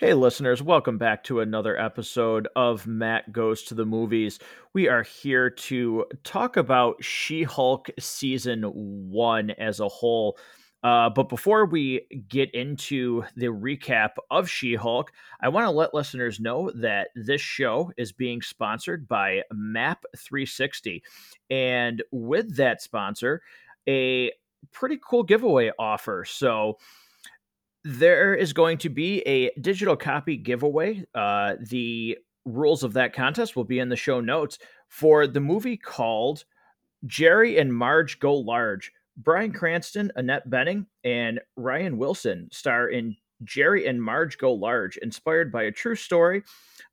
Hey, listeners, welcome back to another episode of Matt Goes to the Movies. We are here to talk about She Hulk season one as a whole. Uh, but before we get into the recap of She Hulk, I want to let listeners know that this show is being sponsored by MAP 360. And with that sponsor, a pretty cool giveaway offer. So, there is going to be a digital copy giveaway. Uh, the rules of that contest will be in the show notes for the movie called Jerry and Marge Go Large. Bryan Cranston, Annette Bening, and Rainn Wilson star in Jerry and Marge Go Large, inspired by a true story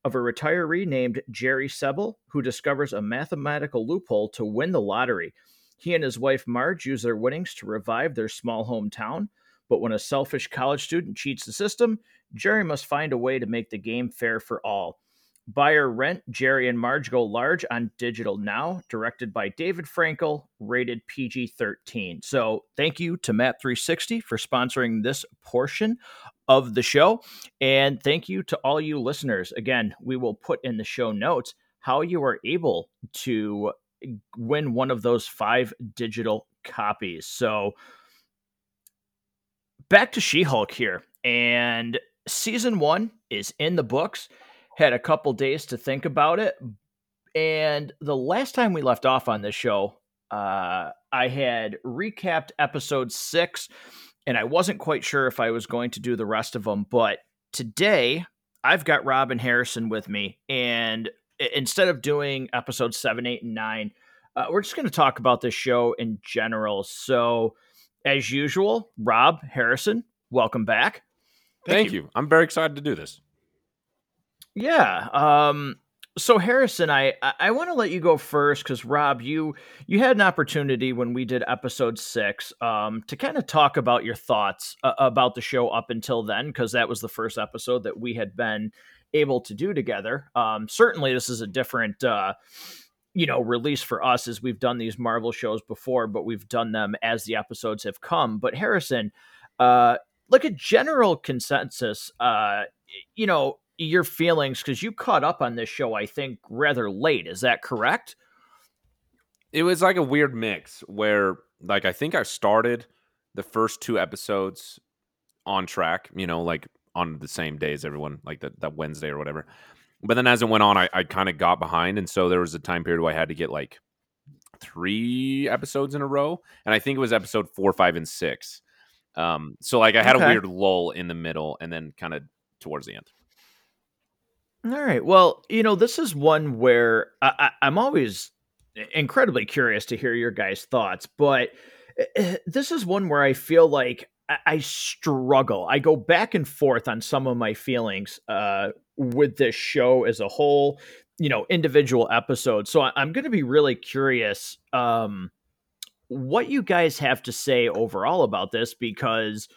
of a retiree named Jerry Selbee who discovers a mathematical loophole to win the lottery. He and his wife Marge use their winnings to revive their small hometown but when a selfish college student cheats the system, Jerry must find a way to make the game fair for all. Buyer Rent, Jerry and Marge Go Large on digital now, directed by David Frankel, rated PG 13. So thank you to Map360 for sponsoring this portion of the show. And thank you to all you listeners. Again, we will put in the show notes how you are able to win one of those five digital copies. So back to She Hulk here. And season one is in the books. Had a couple days to think about it. And the last time we left off on this show, uh, I had recapped episode six, and I wasn't quite sure if I was going to do the rest of them. But today, I've got Robin Harrison with me. And instead of doing episodes seven, eight, and nine, uh, we're just going to talk about this show in general. So, as usual, Rob Harrison, welcome back. Thank, Thank you. you. I'm very excited to do this. Yeah. Um, so Harrison, I I want to let you go first because Rob, you you had an opportunity when we did episode six um, to kind of talk about your thoughts uh, about the show up until then because that was the first episode that we had been able to do together. Um, certainly, this is a different. Uh, you know release for us as we've done these marvel shows before but we've done them as the episodes have come. But harrison uh look at general consensus uh you know your feelings because you caught up on this show i think rather late. Is that correct? It was like a weird mix where like i think i started the first two episodes on track you know like on the same day as everyone like that, that wednesday or whatever but then as it went on, I, I kind of got behind, and so there was a time period where I had to get like three episodes in a row, and I think it was episode four, five, and six. Um, so like I had okay. a weird lull in the middle, and then kind of towards the end. All right. Well, you know, this is one where I, I, I'm always incredibly curious to hear your guys' thoughts, but eh, eh, this is one where I feel like I struggle. I go back and forth on some of my feelings uh, with this show as a whole, you know, individual episodes. So I'm going to be really curious um, what you guys have to say overall about this because,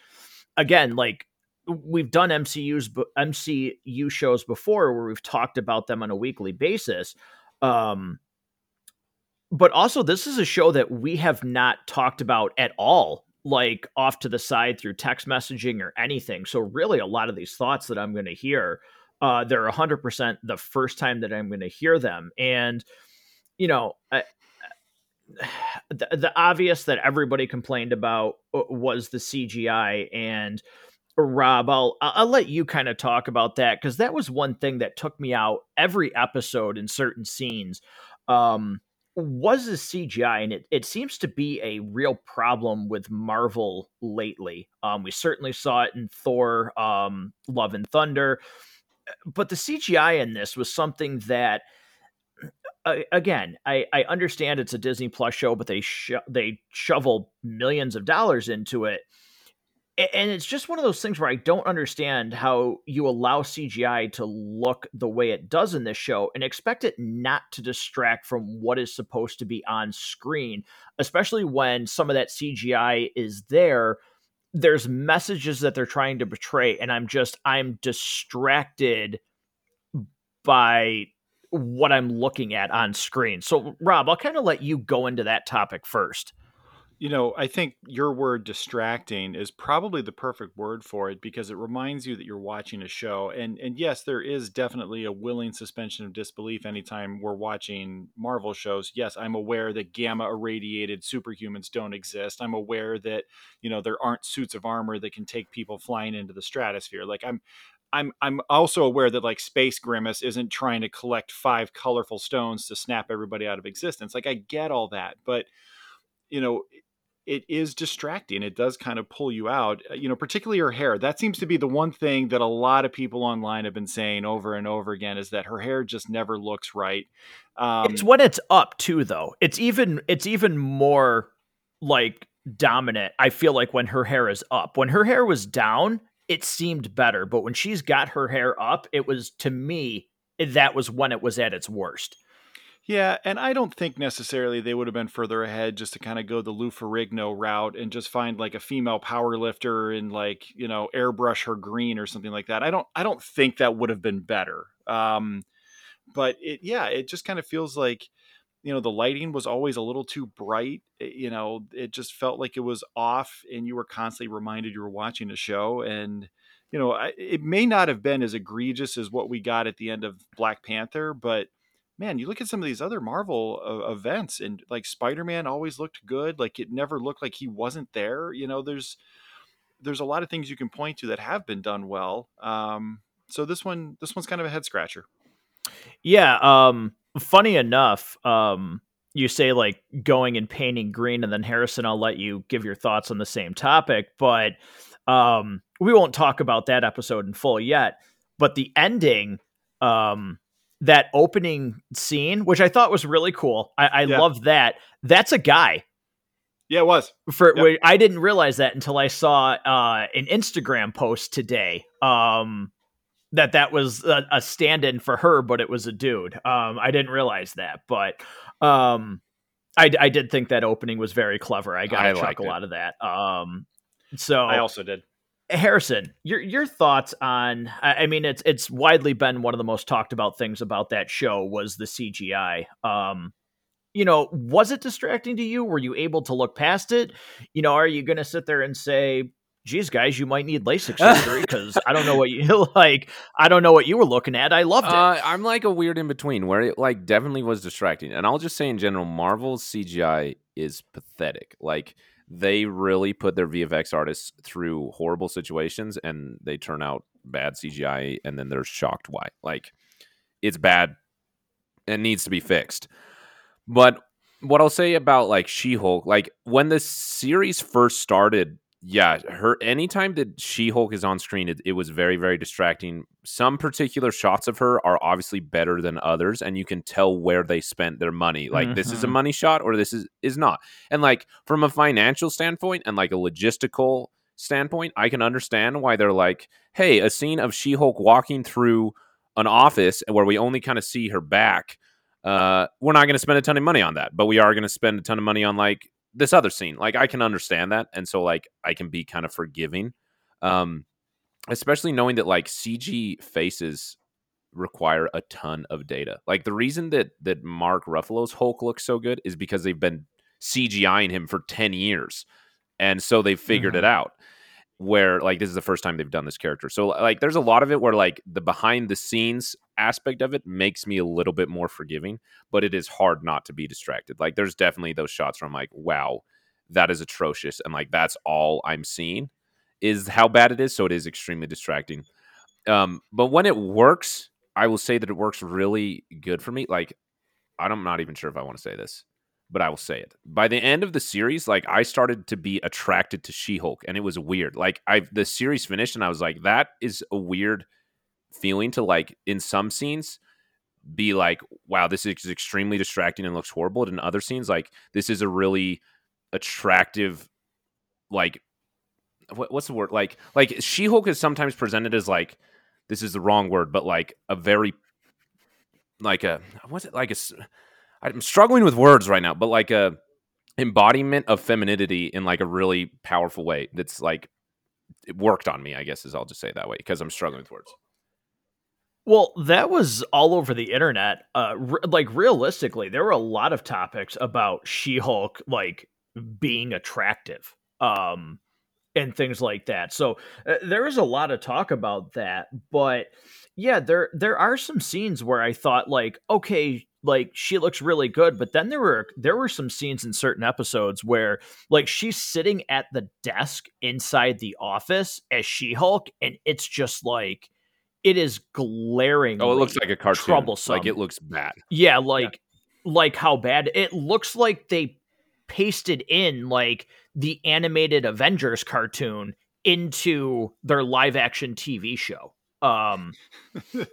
again, like we've done MCU's MCU shows before where we've talked about them on a weekly basis. Um, but also, this is a show that we have not talked about at all like off to the side through text messaging or anything. So really a lot of these thoughts that I'm going to hear uh they're 100% the first time that I'm going to hear them and you know I, the, the obvious that everybody complained about uh, was the CGI and Rob, I'll I'll let you kind of talk about that because that was one thing that took me out every episode in certain scenes. Um, was the CGI, and it, it seems to be a real problem with Marvel lately. Um, we certainly saw it in Thor, um, Love and Thunder, but the CGI in this was something that, uh, again, I, I understand it's a Disney Plus show, but they sho- they shovel millions of dollars into it and it's just one of those things where I don't understand how you allow CGI to look the way it does in this show and expect it not to distract from what is supposed to be on screen, especially when some of that CGI is there. There's messages that they're trying to portray, and I'm just, I'm distracted by what I'm looking at on screen. So, Rob, I'll kind of let you go into that topic first. You know, I think your word distracting is probably the perfect word for it because it reminds you that you're watching a show. And and yes, there is definitely a willing suspension of disbelief anytime we're watching Marvel shows. Yes, I'm aware that gamma irradiated superhumans don't exist. I'm aware that, you know, there aren't suits of armor that can take people flying into the stratosphere. Like I'm I'm I'm also aware that like Space Grimace isn't trying to collect five colorful stones to snap everybody out of existence. Like I get all that, but you know, it is distracting. It does kind of pull you out, uh, you know, particularly her hair. That seems to be the one thing that a lot of people online have been saying over and over again is that her hair just never looks right. Um, it's when it's up too, though. It's even it's even more like dominant. I feel like when her hair is up. When her hair was down, it seemed better, but when she's got her hair up, it was to me that was when it was at its worst. Yeah, and I don't think necessarily they would have been further ahead just to kind of go the Lou Ferrigno route and just find like a female power lifter and like you know airbrush her green or something like that. I don't I don't think that would have been better. Um, but it yeah, it just kind of feels like you know the lighting was always a little too bright. It, you know, it just felt like it was off, and you were constantly reminded you were watching a show and you know, it may not have been as egregious as what we got at the end of Black Panther, but man, you look at some of these other Marvel uh, events, and like Spider Man always looked good. Like it never looked like he wasn't there. You know, there's there's a lot of things you can point to that have been done well. Um, so this one, this one's kind of a head scratcher. Yeah. Um, funny enough, um, you say like going and painting green, and then Harrison, I'll let you give your thoughts on the same topic, but um, we won't talk about that episode in full yet. But the ending, um, that opening scene, which I thought was really cool. I, I yeah. love that. That's a guy. Yeah, it was. For yep. I didn't realize that until I saw uh, an Instagram post today. Um, that that was a, a, stand-in for her, but it was a dude. Um, I didn't realize that, but um, I, I did think that opening was very clever. I got a chuckle out of that. Um, so I also did. Harrison, your your thoughts on? I mean, it's it's widely been one of the most talked about things about that show was the CGI. Um, you know, was it distracting to you? Were you able to look past it? You know, are you going to sit there and say, "Geez, guys, you might need LASIK surgery"? Because I don't know what you like. I don't know what you were looking at. I loved it. Uh, I'm like a weird in between where it like definitely was distracting, and I'll just say in general, Marvel's CGI is pathetic. Like they really put their VFX artists through horrible situations and they turn out bad CGI and then they're shocked why. Like it's bad and needs to be fixed. But what I'll say about like She-Hulk, like when the series first started, yeah, her anytime that She Hulk is on screen, it, it, was very, very distracting. Some particular shots of her are obviously better than others, and you can tell where they spent their money. Like mm-hmm. this is a mm-hmm. money shot, or this is is not. And like from a financial standpoint and like a logistical standpoint, I can understand why they're like, hey, a scene of She Hulk walking through an office where we only kind of see her back. Uh, we're not going to spend a ton of money on that, but we are going to spend a ton of money on like this other scene. Like I can understand that, and so like I can be kind of forgiving, um, especially knowing that like CG faces require a ton of data. Like the reason that that Mark Ruffalo's Hulk looks so good is because they've been CGIing him for ten years, and so they figured mm-hmm. it out where like this is the first time they've done this character. So like there's a lot of it where like the behind the scenes aspect of it makes me a little bit more forgiving, but it is hard not to be distracted. Like there's definitely those shots where I'm like, wow, that is atrocious and like that's all I'm seeing is how bad it is, so it is extremely distracting. Um but when it works, I will say that it works really good for me. Like I'm not even sure if I want to say this but I will say it. By the end of the series, like I started to be attracted to She-Hulk and it was weird. Like I the series finished and I was like that is a weird feeling to like in some scenes be like wow, this is extremely distracting and looks horrible. And in other scenes like this is a really attractive like what, what's the word? Like like She-Hulk is sometimes presented as like this is the wrong word, but like a very like a what's it like a I'm struggling with words right now, but like a embodiment of femininity in like a really powerful way. That's like it worked on me. I guess is I'll just say that way because I'm struggling with words. Well, that was all over the internet. Uh, like realistically, there were a lot of topics about She-Hulk, like being attractive. Um, and things like that. So uh, there is a lot of talk about that, but yeah, there there are some scenes where I thought like, okay, like she looks really good, but then there were there were some scenes in certain episodes where like she's sitting at the desk inside the office as She-Hulk and it's just like it is glaring. Oh, it looks like a cartoon. Troublesome. Like it looks bad. Yeah, like yeah. like how bad it looks like they pasted in like the animated Avengers cartoon into their live action TV show. Um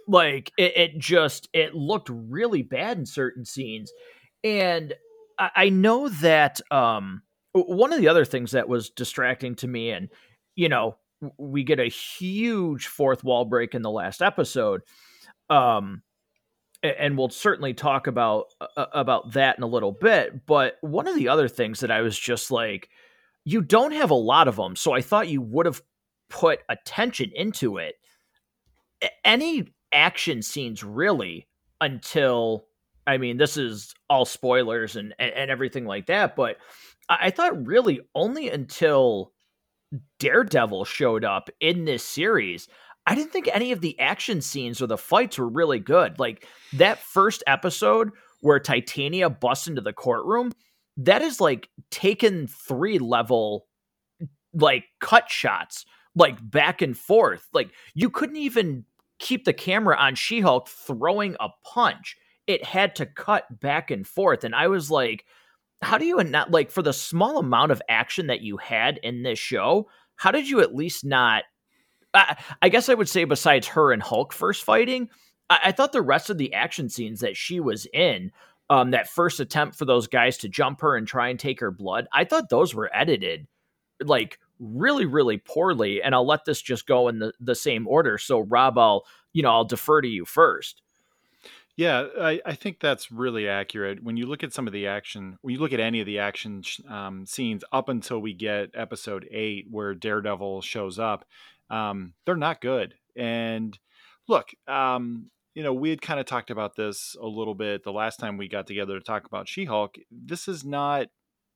like it, it, just it looked really bad in certain scenes. And I, I know that um one of the other things that was distracting to me and you know we get a huge fourth wall break in the last episode um and we'll certainly talk about uh, about that in a little bit but one of the other things that i was just like you don't have a lot of them so i thought you would have put attention into it any action scenes really until i mean this is all spoilers and and, everything like that but i thought really only until daredevil showed up in this series I didn't think any of the action scenes or the fights were really good. Like that first episode where Titania busts into the courtroom, that is like taken three level like cut shots, like back and forth. Like you couldn't even keep the camera on She Hulk throwing a punch. It had to cut back and forth. And I was like, how do you not like for the small amount of action that you had in this show? How did you at least not I, I guess I would say besides her and Hulk first fighting, I, I thought the rest of the action scenes that she was in, um, that first attempt for those guys to jump her and try and take her blood, I thought those were edited like really, really poorly. And I'll let this just go in the, the same order. So Rob, I'll you know I'll defer to you first. Yeah, I, I think that's really accurate. When you look at some of the action, when you look at any of the action um, scenes up until we get episode eight, where Daredevil shows up, um, they're not good. And look, um, you know, we had kind of talked about this a little bit the last time we got together to talk about She Hulk. This is not,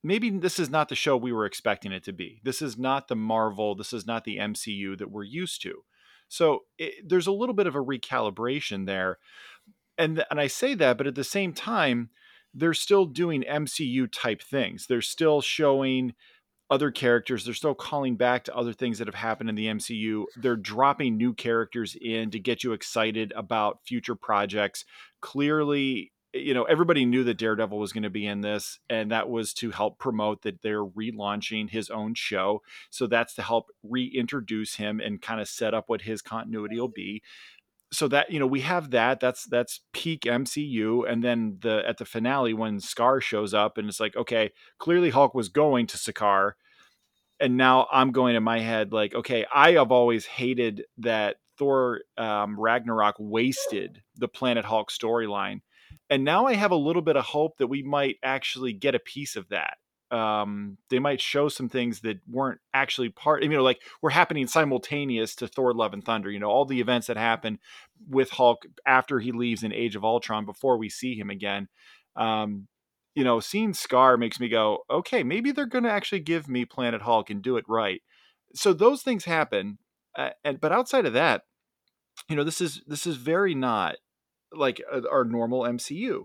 maybe this is not the show we were expecting it to be. This is not the Marvel, this is not the MCU that we're used to. So it, there's a little bit of a recalibration there. And, and I say that, but at the same time, they're still doing MCU type things. They're still showing other characters. They're still calling back to other things that have happened in the MCU. They're dropping new characters in to get you excited about future projects. Clearly, you know, everybody knew that Daredevil was going to be in this, and that was to help promote that they're relaunching his own show. So that's to help reintroduce him and kind of set up what his continuity will be so that you know we have that that's that's peak MCU and then the at the finale when Skaar shows up and it's like okay clearly Hulk was going to Sakaar and now I'm going in my head like okay I have always hated that Thor um, Ragnarok wasted the Planet Hulk storyline and now I have a little bit of hope that we might actually get a piece of that um, they might show some things that weren't actually part, you know, like were happening simultaneous to Thor: Love and Thunder. You know, all the events that happen with Hulk after he leaves in Age of Ultron before we see him again. Um, you know, seeing Skaar makes me go, okay, maybe they're going to actually give me Planet Hulk and do it right. So those things happen, uh, and but outside of that, you know, this is this is very not like uh, our normal MCU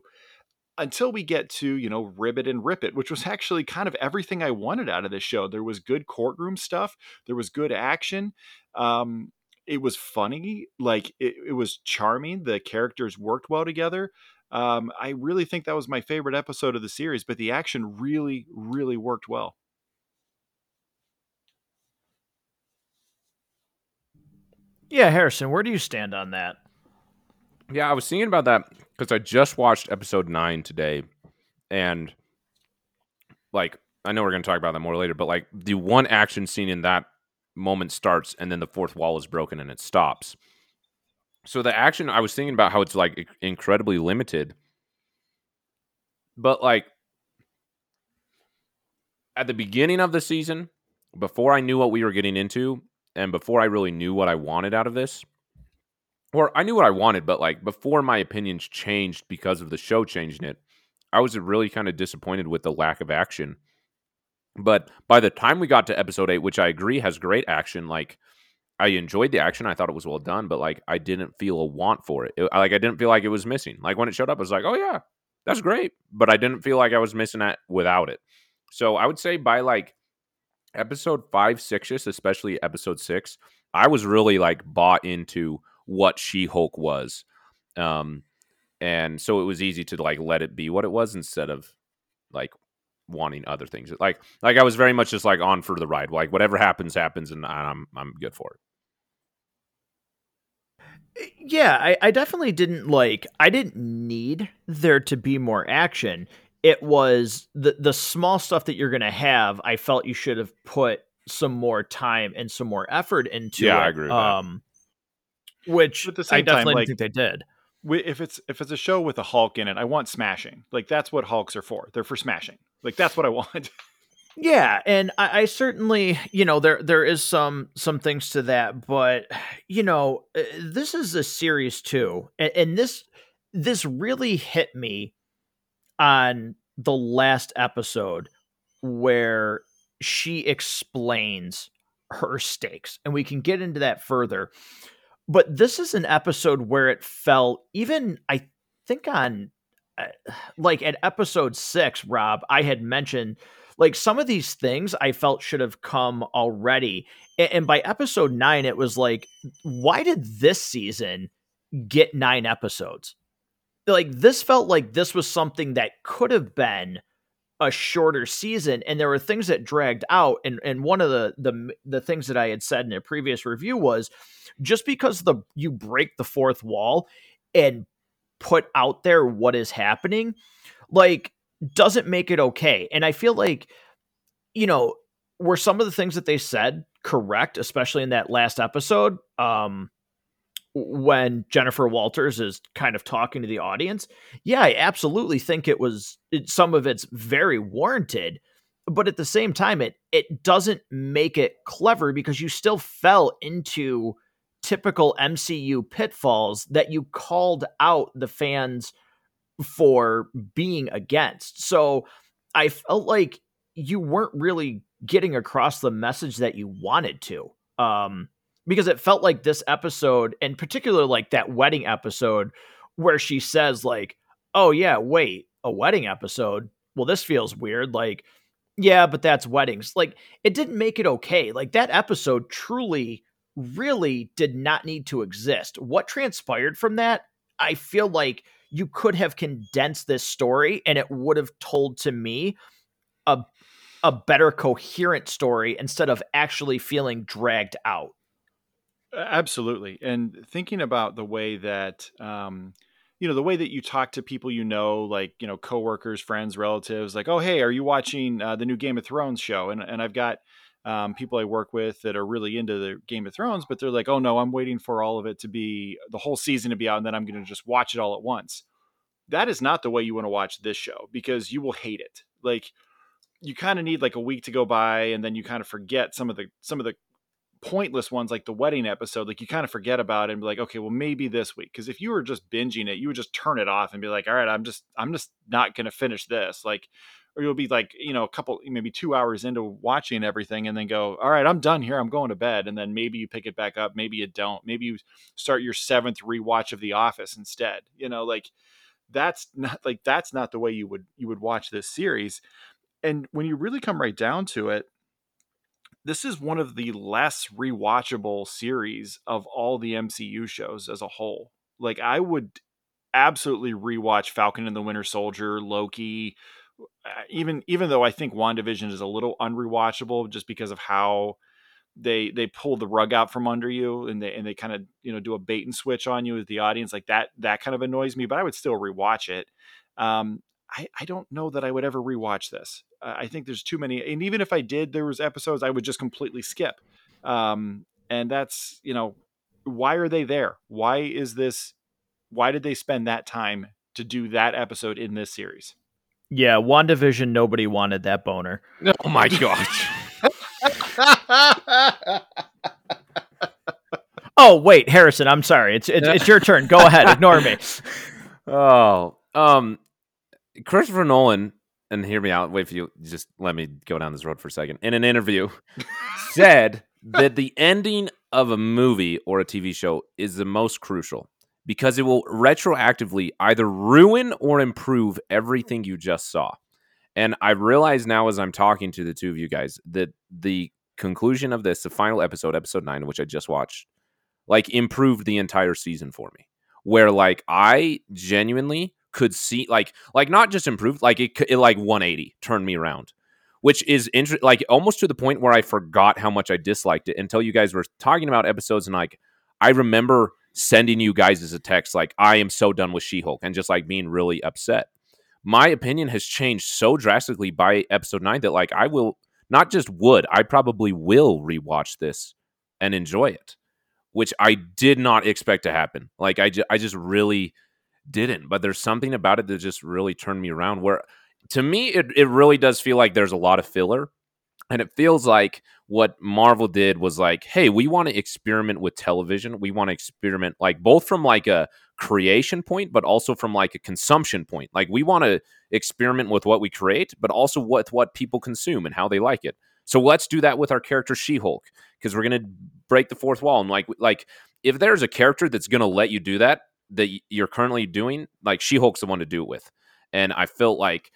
until we get to you know ribbit and rip it which was actually kind of everything i wanted out of this show. There was good courtroom stuff there was good action um, it was funny like it, it, was charming the characters worked well together um, i really think that was my favorite episode of the series but the action really really worked well. Yeah harrison where do you stand on that yeah i was thinking about that because I just watched episode nine today, and like I know we're going to talk about that more later, but like the one action scene in that moment starts, and then the fourth wall is broken and it stops. So the action, I was thinking about how it's like incredibly limited, but like at the beginning of the season, before I knew what we were getting into, and before I really knew what I wanted out of this, or I knew what I wanted, but like before my opinions changed because of the show changing it, I was really kind of disappointed with the lack of action. But by the time we got to episode eight, which I agree has great action, like I enjoyed the action. I thought it was well done, but like I didn't feel a want for it. it. Like I didn't feel like it was missing. Like when it showed up, I was like, oh yeah, that's great. But I didn't feel like I was missing that without it. So I would say by like episode five, six, especially episode six, I was really like bought into what She Hulk was. Um, and so it was easy to like let it be what it was instead of like wanting other things. Like like I was very much just like on for the ride. Like whatever happens happens, and I'm I'm good for it. Eh, yeah, I, I definitely didn't like. I didn't need there to be more action. It was the the small stuff that you're gonna have. I felt you should have put some more time and some more effort into. Yeah, it, I agree. um, which At the same I definitely time, like- think they did. If it's if it's a show with a Hulk in it, I want smashing. Like that's what Hulks are for. They're for smashing. Like that's what I want. Yeah, and I, I certainly, you know, there there is some some things to that, but you know, uh, this is a series too, and, and this this really hit me on the last episode where she explains her stakes, and we can get into that further. But this is an episode where it felt even, I think, on uh, like at episode six, Rob, I had mentioned like some of these things I felt should have come already. And, and by episode nine, it was like, why did this season get nine episodes? Like this felt like this was something that could have been a shorter season and there were things that dragged out and and one of the the the things that I had said in a previous review was just because the you break the fourth wall and put out there what is happening like doesn't make it okay and I feel like you know were some of the things that they said correct especially in that last episode? Um when Jennifer Walters is kind of talking to the audience, yeah, I absolutely think it was it, some of it's very warranted, but at the same time, it it doesn't make it clever because you still fell into typical MCU pitfalls that you called out the fans for being against. So I felt like you weren't really getting across the message that you wanted to. Um, because it felt like this episode, in particular, like that wedding episode, where she says, like, oh, yeah, wait, a wedding episode? Well, this feels weird. Like, yeah, but that's weddings. Like, it didn't make it okay. Like, that episode truly, really did not need to exist. What transpired from that, I feel like you could have condensed this story and it would have told to me a a better coherent story instead of actually feeling dragged out. Absolutely. And thinking about the way that, um, you know, the way that you talk to people you know, like, you know, coworkers, friends, relatives, like, oh, hey, are you watching uh, the new Game of Thrones show? And, and I've got um, people I work with that are really into the Game of Thrones, but they're like, oh, no, I'm waiting for all of it to be the whole season to be out, and then I'm going to just watch it all at once. That is not the way you want to watch this show because you will hate it. Like, you kind of need like a week to go by and then you kind of forget some of the some of the pointless ones like the wedding episode like you kind of forget about it and be like okay well maybe this week. Because if you were just binging it you would just turn it off and be like all right i'm just i'm just not to finish this. Like or you'll be like you know a couple maybe two hours into watching everything and then go all right i'm done here i'm going to bed. And then maybe you pick it back up maybe you don't maybe you start your seventh rewatch of the office instead you know like that's not like that's not the way you would you would watch this series. And when you really come right down to it this is one of the less rewatchable series of all the MCU shows as a whole. Like I would absolutely rewatch Falcon and the Winter Soldier, Loki, uh, even even though I think WandaVision is a little unrewatchable just because of how they they pull the rug out from under you and they and they kind of you know do a bait and switch on you as the audience like that that kind of annoys me but I would still rewatch it um I, I don't know that I would ever rewatch this. Uh, I think there's too many, and even if I did, there was episodes I would just completely skip. Um, and that's you know, why are they there? Why is this? Why did they spend that time to do that episode in this series? Yeah, WandaVision, nobody wanted that boner. Oh my gosh. Oh, wait, Harrison, I'm sorry. It's it's, it's your turn. Go ahead. Ignore me. oh, um, Christopher Nolan and hear me out. Wait for you. Just let me go down this road for a second. In an interview, said that the ending of a movie or a TV show is the most crucial because it will retroactively either ruin or improve everything you just saw. And I realize now as I'm talking to the two of you guys that the conclusion of this, the final episode, episode nine, which I just watched, like improved the entire season for me. Where like I genuinely could see like like not just improved, like it, it like 180 turned me around, which is interesting. Like almost to the point where I forgot how much I disliked it until you guys were talking about episodes and like I remember sending you guys as a text like I am so done with She-Hulk and just like being really upset. My opinion has changed so drastically by episode 9 that like I will not just would, I probably will rewatch this and enjoy it, which I did not expect to happen. Like I, ju- I just really didn't. But there's something about it that just really turned me around. Where to me, it it really does feel like there's a lot of filler, and it feels like what Marvel did was like, hey, we want to experiment with television. We want to experiment like both from like a creation point, but also from like a consumption point. Like we want to experiment with what we create, but also with what people consume and how they like it. So let's do that with our character She-Hulk because we're gonna break the fourth wall and like like if there's a character that's gonna let you do that that you're currently doing, like She-Hulk's the one to do it with. And I felt like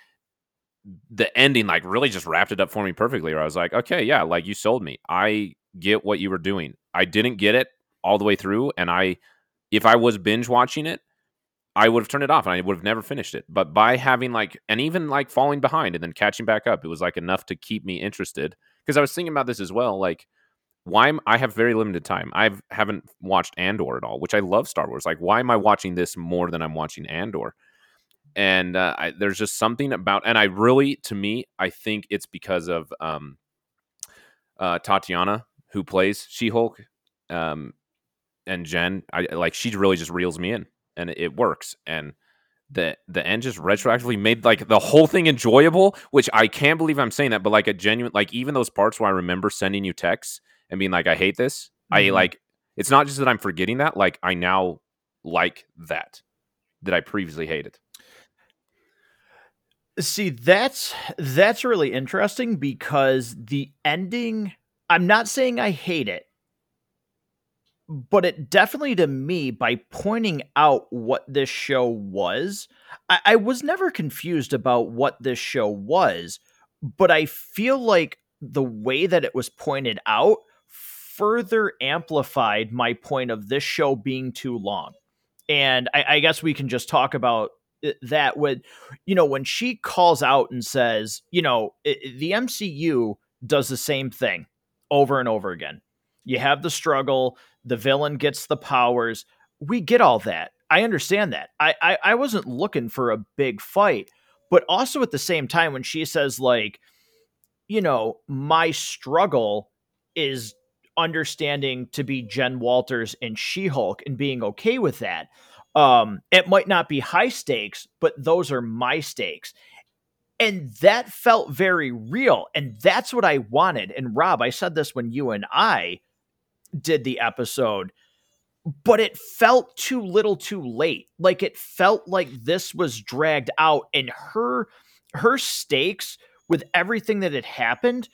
the ending like really just wrapped it up for me perfectly. Where I was like, okay, yeah, like you sold me. I get what you were doing. I didn't get it all the way through, and I, if I was binge watching it, I would have turned it off and I would have never finished it. But by having like, and even like falling behind and then catching back up, it was like enough to keep me interested. Because I was thinking about this as well, like why am I have very limited time. I haven't watched Andor at all, which I love Star Wars. Like, why am I watching this more than I'm watching Andor? and uh, I, there's just something about and i really to me i think it's because of um, uh, tatiana who plays she-hulk um, and jen i like she really just reels me in and it, it works and the the end just retroactively made like the whole thing enjoyable which i can't believe i'm saying that but like a genuine like even those parts where i remember sending you texts and being like i hate this mm-hmm. i like it's not just that i'm forgetting that like i now like that that i previously hated See, that's that's really interesting because the ending I'm not saying I hate it, but it definitely to me by pointing out what this show was, I, I was never confused about what this show was, but I feel like the way that it was pointed out further amplified my point of this show being too long. And I, I guess we can just talk about that when you know when she calls out and says you know it, the mcu does the same thing over and over again. You have the struggle the villain gets the powers. We get all that. I understand that. I, I i wasn't looking for a big fight but also at the same time when she says like you know my struggle is understanding to be jen walters and she-hulk and being okay with that um, it might not be high stakes, but those are my stakes. And that felt very real. And that's what I wanted. And Rob, I said this when you and I did the episode, but it felt too little too late. Like it felt like this was dragged out and her her stakes with everything that had happened,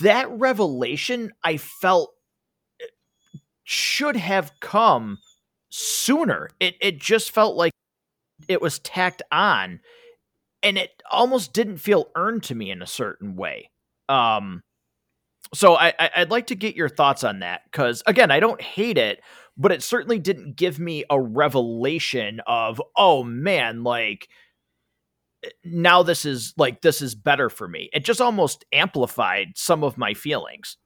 that revelation I felt eh, should have come sooner. It it just felt like it was tacked on and it almost didn't feel earned to me in a certain way. Um so I, I would like to get your thoughts on that because again, I don't hate it, but it certainly didn't give me a revelation of oh man, like now this is like this is better for me. It just almost amplified some of my feelings.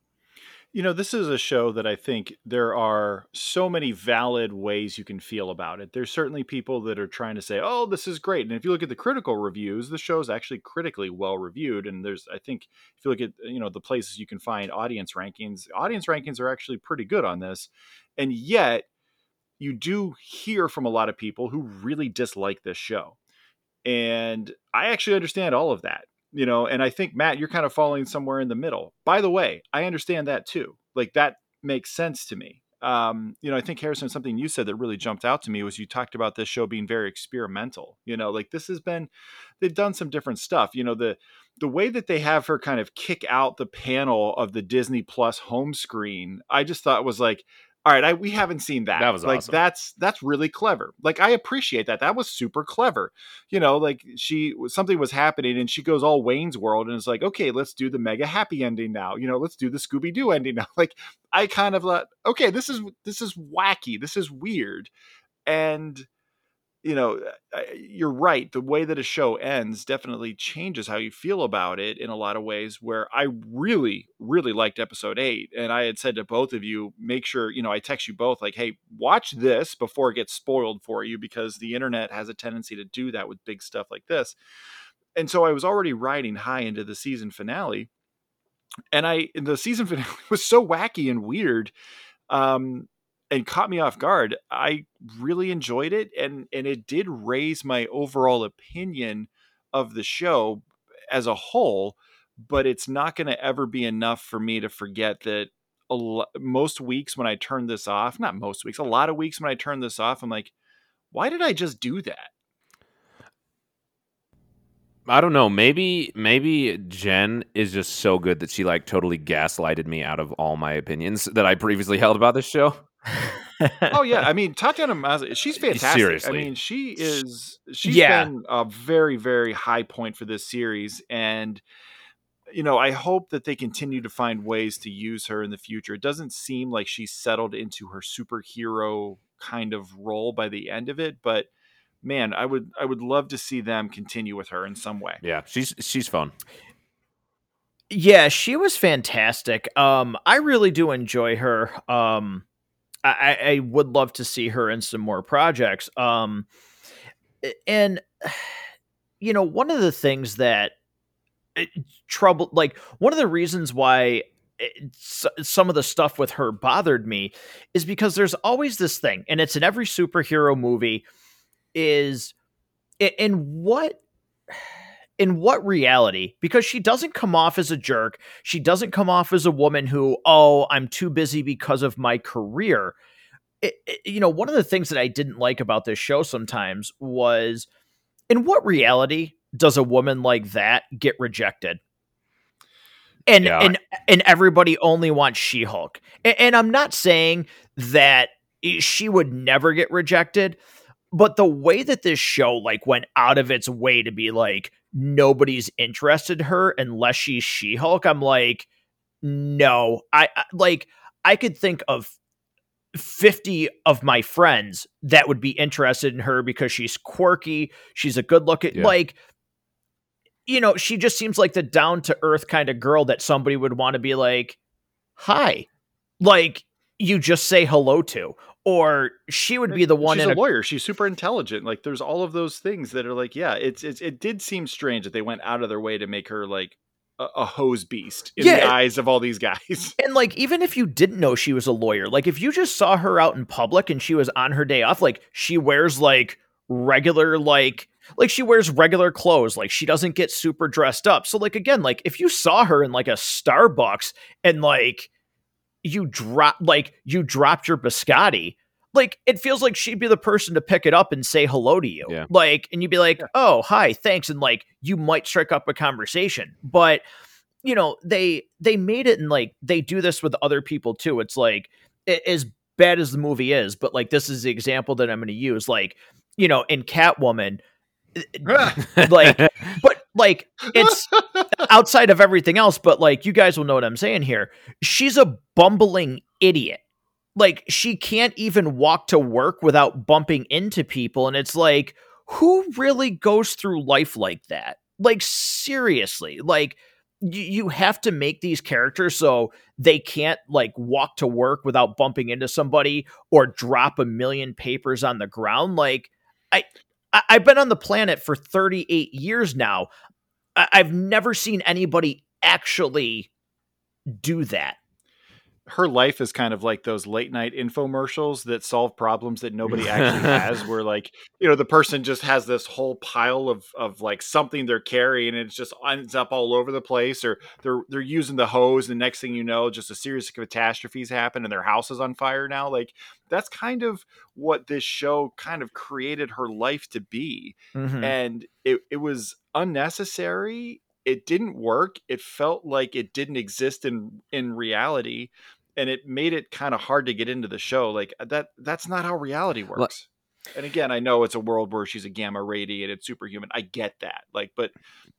You know, this is a show that I think there are so many valid ways you can feel about it. There's certainly people that are trying to say, "Oh, this is great." And if you look at the critical reviews, the show is actually critically well reviewed and there's I think if you look at, you know, the places you can find audience rankings, audience rankings are actually pretty good on this. And yet, you do hear from a lot of people who really dislike this show. And I actually understand all of that you know and i think matt you're kind of falling somewhere in the middle by the way i understand that too like that makes sense to me um, you know, I think Harrison, something you said that really jumped out to me was you talked about this show being very experimental. You know, like this has been, they've done some different stuff. You know, the the way that they have her kind of kick out the panel of the Disney Plus home screen, I just thought was like, all right, I, we haven't seen that. That was like awesome. that's that's really clever. Like I appreciate that. That was super clever. You know, like she something was happening and she goes all Wayne's World and it's like, okay, let's do the mega happy ending now. You know, let's do the Scooby Doo ending now. Like I kind of thought, okay, this is this is wacky. This is weird, and you know, you're right. The way that a show ends definitely changes how you feel about it in a lot of ways. Where I really, really liked episode eight, and I had said to both of you, make sure, you know, I text you both like, hey, watch this before it gets spoiled for you because the internet has a tendency to do that with big stuff like this. And so I was already riding high into the season finale, and I the season finale was so wacky and weird. Um, and caught me off guard. I really enjoyed it and and it did raise my overall opinion of the show as a whole, but it's not going to ever be enough for me to forget that lo- most weeks when I turn this off, not most weeks, a lot of weeks when I turn this off, I'm like, why did I just do that? I don't know. Maybe maybe Jen is just so good that she like totally gaslighted me out of all my opinions that I previously held about this show. Oh yeah, I mean Tatiana Maslany, she's fantastic. Seriously. I mean she is she's Yeah. been a very very high point for this series and you know, I hope that they continue to find ways to use her in the future. It doesn't seem like she's settled into her superhero kind of role by the end of it, but man, I would I would love to see them continue with her in some way. Yeah, she's she's fun. Yeah, she was fantastic. Um, I really do enjoy her. Um, I, I would love to see her in some more projects. Um, and you know, one of the things that it, trouble, like one of the reasons why it, s- some of the stuff with her bothered me is because there's always this thing, and it's in every superhero movie, is in what in what reality? Because she doesn't come off as a jerk. She doesn't come off as a woman who oh i'm too busy because of my career. It- it- you know one of the things that i didn't like about this show sometimes was in what reality does a woman like that get rejected? And Yeah. and and everybody only wants she-hulk. And, and i'm not saying that she would never get rejected but the way that this show like went out of its way to be like nobody's interested in her unless she's she-hulk i'm like no. I, I like i could think of 50 of my friends that would be interested in her because she's quirky she's a good looking Yeah. like you know she just seems like the down to earth kind of girl that somebody would want to be like hi. Like you just say hello to or she would be the one She's in a a lawyer. She's super intelligent. Like there's all of those things that are like, yeah, it's, it's it did seem strange that they went out of their way to make her like a, a hose beast in the eyes of all these guys. And like, even if you didn't know she was a lawyer, like if you just saw her out in public and she was on her day off, like she wears like regular, like, like she wears regular clothes, like she doesn't get super dressed up. So, like, again, like if you saw her in like a Starbucks and like you drop, like you dropped your biscotti, like it feels like she'd be the person to pick it up and say hello to you. Yeah. Like, and you'd be like, oh, hi, thanks. And like you might strike up a conversation. But you know they they made it and like they do this with other people too it's like a- as bad as the movie is but like this is the example that i'm going to use like you know in catwoman eh, like but like it's outside of everything else but like you guys will know what i'm saying here. She's a bumbling idiot. Like she can't even walk to work without bumping into people and it's like who really goes through life like that? Like seriously like you, you have to make these characters so they can't like walk to work without bumping into somebody or drop a million papers on the ground. Like i, I i've been on the planet for 38 years now. I, i've never seen anybody actually do that her life is kind of like those late night infomercials that solve problems that nobody actually has where like you know the person just has this whole pile of of like something they're carrying and it just ends up all over the place or they're they're using the hose and next thing you know just a series of catastrophes happen and their house is on fire now like that's kind of what this show kind of created her life to be Mhm. and it, it was unnecessary it didn't work it felt like it didn't exist in in reality and it made it kind of hard to get into the show like uh, that that's not how reality works and again i know it's a world where she's a gamma radiated superhuman i get that like but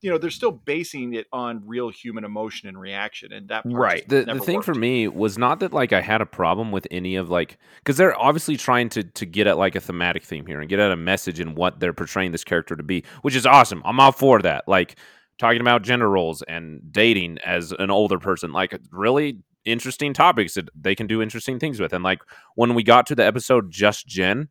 you know they're still basing it on real human emotion and reaction and that part Right. the, the thing for me was not that like I had a problem with any of like because they're obviously trying to to get at like a thematic theme here and get at a message in what they're portraying this character to be, which is awesome. I'm all for that. Like talking about gender roles and dating as an older person, like really interesting topics that they can do interesting things with. And like when we got to the episode Just Jen,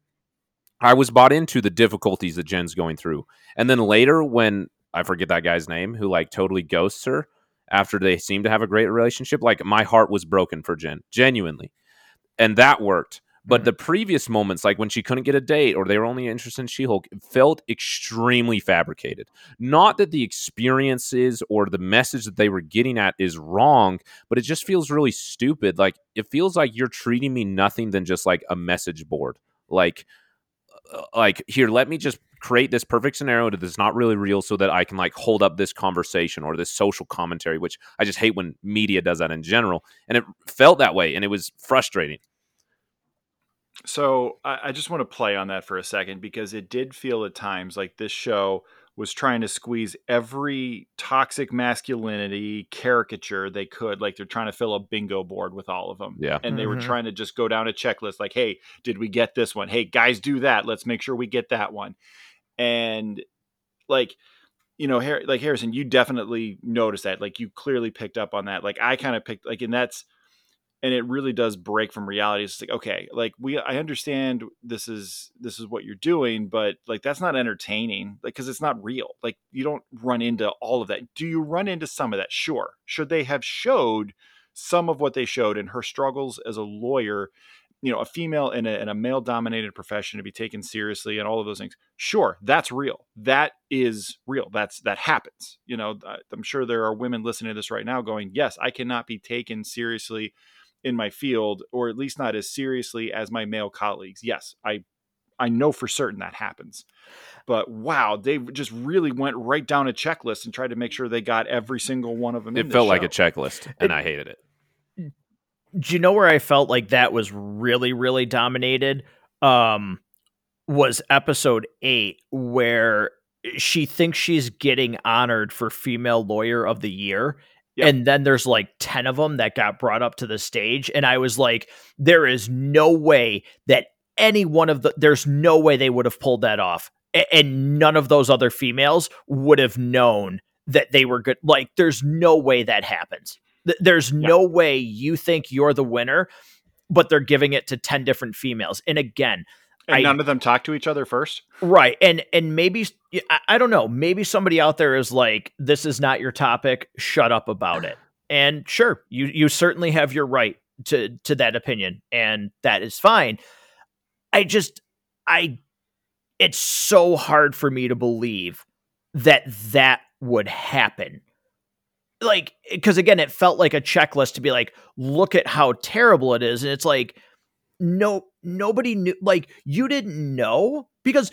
I was bought into the difficulties that Jen's going through. And then later when I forget that guy's name who like totally ghosts her after they seem to have a great relationship, like my heart was broken for Jen, genuinely. And that worked. But Mhm. the previous moments, like when she couldn't get a date or they were only interested in She Hulk, felt extremely fabricated. Not that the experiences or the message that they were getting at is wrong, but it just feels really stupid. Like it feels like you're treating me nothing than just like a message board. Like, uh, like here, let me just create this perfect scenario that is not really real so that I can like hold up this conversation or this social commentary, which I just hate when media does that in general. And it felt that way and it was frustrating. So I, I just want to play on that for a second because it did feel at times like this show was trying to squeeze every toxic masculinity caricature they could. Like they're trying to fill a bingo board with all of them. Yeah. And they were Mhm. trying to just go down a checklist like, hey, did we get this one? Hey, guys, do that. Let's make sure we get that one. And like, you know, Har- like Harrison, you definitely noticed that. Like you clearly picked up on that. Like I kind of picked like, and that's and it really does break from reality. It's like, okay, like we, I understand this is this is what you're doing, but like that's not entertaining, like because it's not real. Like you don't run into all of that. Do you run into some of that? Sure. Should they have showed some of what they showed in her struggles as a lawyer? You know, a female in a, in a male dominated profession to be taken seriously and all of those things. Sure, that's real. That is real. That's that happens. You know, I'm sure there are women listening to this right now going, "Yes, I cannot be taken seriously in my field or at least not as seriously as my male colleagues yes i i know for certain that happens but wow they just really went right down a checklist and tried to make sure they got every single one of them It this felt like a checklist and I hated it. do you know where I felt like that was really, really dominated? Um, was episode eight where she thinks she's getting honored for female lawyer of the year. Yep. And then there's like 10 of them that got brought up to the stage. And I was like, there is no way that any one of the, there's no way they would have pulled that off. A- and none of those other females would have known that they were good. Like, there's no way that happens. Th- There's no way you think you're the winner, but they're giving it to 10 different females. And again, and I- none of them talk to each other first right. And and maybe I, I don't know, maybe somebody out there is like this is not your topic, shut up about it. And sure, you you certainly have your right to to that opinion and that is fine. I just I it's so hard for me to believe that that would happen like because again it felt like a checklist to be like look at how terrible it is and it's like no nobody knew like you didn't know? Because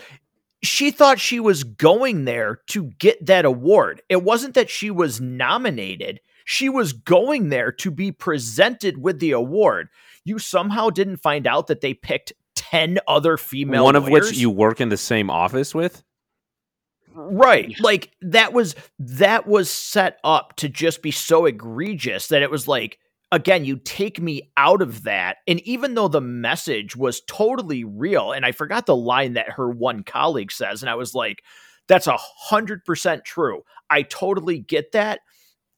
she thought she was going there to get that award. It wasn't that she was nominated. She was going there to be presented with the award. You somehow didn't find out that they picked 10 other female One of which you work in the same office with. right. Like that was that was set up to just be so egregious that it was like again you take me out of that. And even though the message was totally real and i forgot the line that her one colleague says and i was like that's a hundred percent true. I totally get that.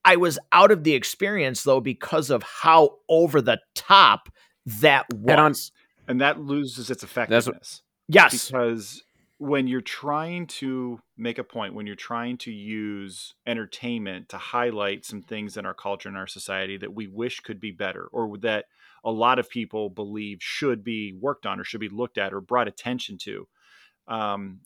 I was out of the experience though because of how over the top that And on- was. and that loses its what- effectiveness yes. Because when you're trying to make a point, when you're trying to use entertainment to highlight some things in our culture and our society that we wish could be better, or that a lot of people believe should be worked on, or should be looked at, or brought attention to, um,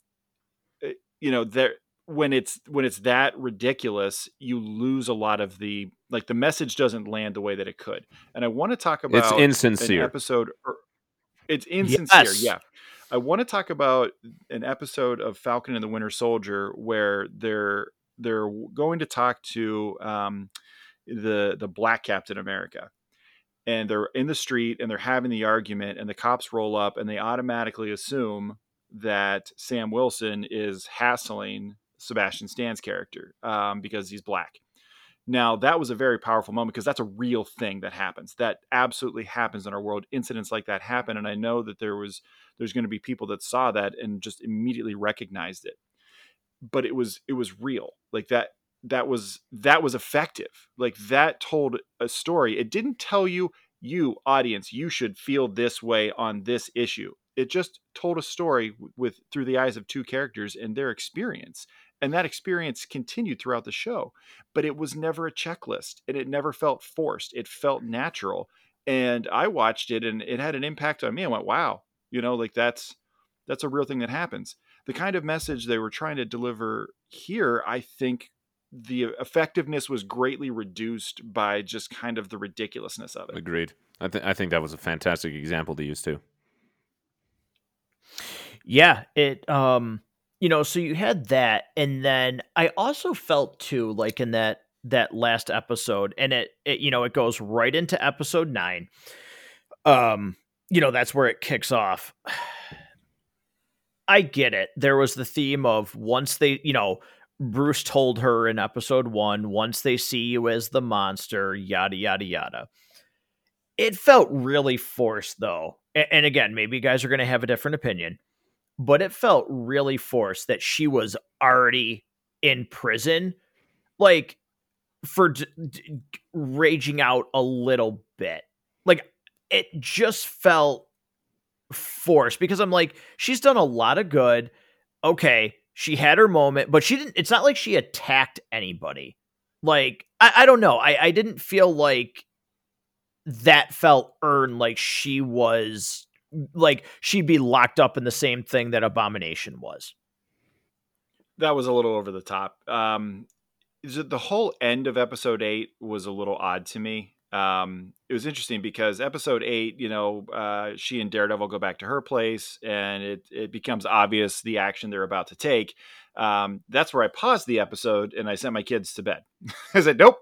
eh, you know, there when it's when it's that ridiculous, you lose a lot of the like the message doesn't land the way that it could. And I want to talk about it's insincere episode. It's insincere, yes. yeah. I want to talk about an episode of Falcon and the Winter Soldier where they're they're going to talk to um, the the Black Captain America, and they're in the street and they're having the argument, and the cops roll up and they automatically assume that Sam Wilson is hassling Sebastian Stan's character um, because he's black. Now, that was a very powerful moment because that's a real thing that happens. That absolutely happens in our world. Incidents like that happen. And I know that there was there's going to be people that saw that and just immediately recognized it. But it was it was real. Like that that was that was effective. Like that told a story. It didn't tell you you audience you should feel this way on this issue. It just told a story with through the eyes of two characters and their experience and that experience continued throughout the show but it was never a checklist and it never felt forced it felt natural and i watched it and it had an impact on me i went wow you know like that's that's a real thing that happens. The kind of message they were trying to deliver here i think the effectiveness was greatly reduced by just kind of the ridiculousness of it. Agreed. I, th- I think that was a fantastic example to use too. Yeah it um you know, so you had that, and then I also felt too, like in that that last episode, and it, it you know, it goes right into episode nine. Um, you know, that's where it kicks off. I get it. There was the theme of once they, you know, Bruce told her in episode one, once they see you as the monster, yada yada yada. It felt really forced though. And, again, maybe you guys are going to have a different opinion but it felt really forced that she was already in prison. Like for d- d- raging out a little bit. Like it just felt forced because i'm like she's done a lot of good. Okay she had her moment but she didn't it's not like she attacked anybody. Like i, I don't know. I, I didn't feel like that felt earned like she was like she'd be locked up in the same thing that Abomination was. That was a little over the top. Um, the whole end of episode eight was a little odd to me. Um, it was interesting because episode eight, you know, uh, she and Daredevil go back to her place, and it it becomes obvious the action they're about to take um, that's where I paused the episode and I sent my kids to bed. I said, "Nope,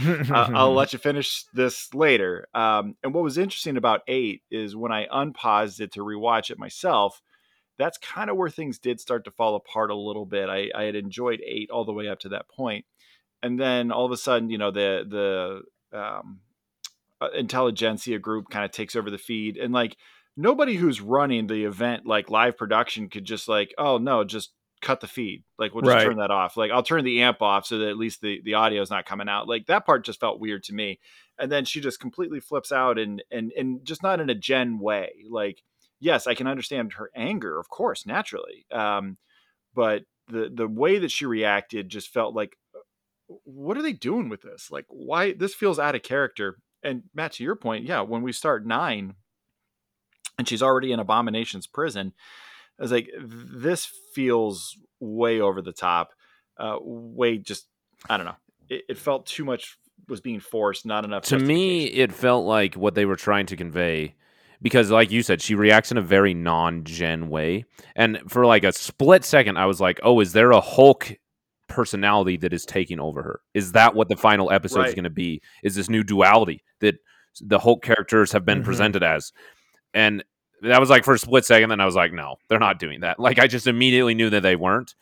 I'll let you finish this later." Um, and what was interesting about eight is when I unpaused it to rewatch it myself. That's kind of where things did start to fall apart a little bit. I, I had enjoyed eight all the way up to that point, and then all of a sudden, you know, the the um, uh, Intelligencia group kind of takes over the feed, and like nobody who's running the event, like live production, could just like, oh no, just cut the feed. Like we'll just right. turn that off. Like I'll turn the amp off so that at least the the audio is not coming out. Like that part just felt weird to me. And then she just completely flips out and and and just not in a gen way. Like yes, I can understand her anger, of course, naturally. Um, but the the way that she reacted just felt like what are they doing with this? Like why this feels out of character. And Matt, to your point, yeah, when we start nine and she's already in Abomination's prison, I was like, this feels way over the top. Uh, way just, I don't know. It, it felt too much was being forced, not enough. To me, it felt like what they were trying to convey because like you said she reacts in a very non-gen way and for like a split second i was like oh is there a hulk personality that is taking over her is that what the final episode right. is going to be is this new duality that the hulk characters have been mm-hmm. presented as and that was like for a split second. Then I was like, no, they're not doing that. Like I just immediately knew that they weren't.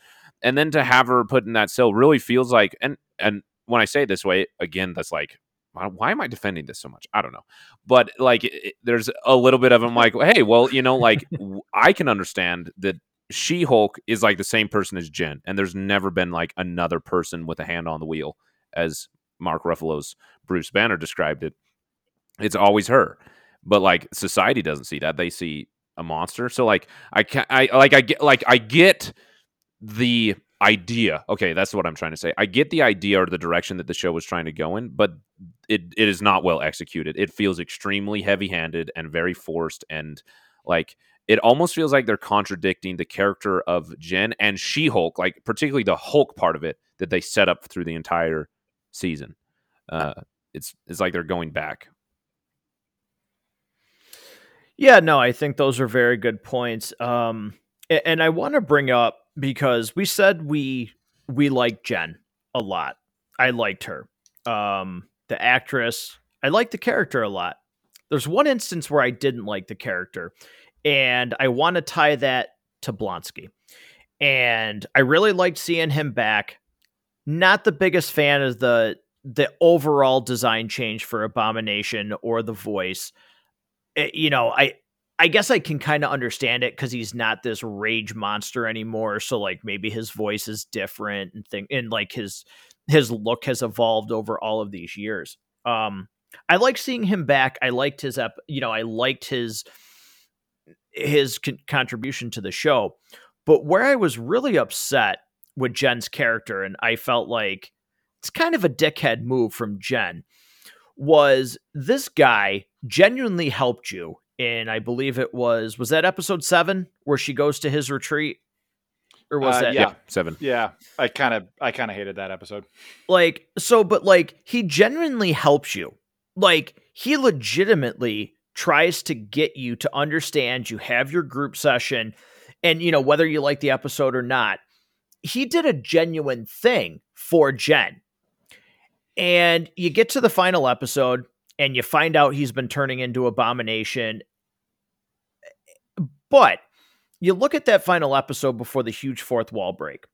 And then to have her put in that cell really feels like, and and when I say it this way, again, that's like, why am I defending this so much? I don't know, but like, it, there's a little bit of I'm like, hey, well, you know, like I can understand that She Hulk is like the same person as Jen, and there's never been like another person with a hand on the wheel, as Mark Ruffalo's Bruce Banner described it. It's always her. But like society doesn't see that. They see a monster. So like I can I like I get like I get the idea. Okay, that's what I'm trying to say. I get the idea or the direction that the show was trying to go in, but it it is not well executed. It feels extremely heavy-handed and very forced and like it almost feels like they're contradicting the character of Jen and She-Hulk, like particularly the Hulk part of it that they set up through the entire season. Uh it's it's like they're going back. Yeah, no, I think those are very good points. Um and I want to bring up because we said we we like Jen a lot. I liked her. Um the actress, I liked the character a lot. There's one instance where I didn't like the character, and I want to tie that to Blonsky. And I really liked seeing him back. Not the biggest fan of the the overall design change for Abomination or the voice. It, eh, you know, I I guess I can kind of understand it because he's not this rage monster anymore. So like maybe his voice is different and thing and like his his look has evolved over all of these years. Um I like seeing him back. I liked his ep you know, I liked his his con- contribution to the show. But where I was really upset with Jen's character and I felt like it's kind of a dickhead move from Jen was this guy genuinely helped you And I believe it was was that episode seven where she goes to his retreat, or was Uh, that yeah. Seven. Yeah, I kind of I kind of hated that episode. like so? But like he genuinely helps you. Like he legitimately tries to get you to understand. You have your group session, and you know whether you like the episode or not. He did a genuine thing for Jen. And you get to the final episode and you find out he's been turning into abomination but you look at that final episode before the huge fourth wall break.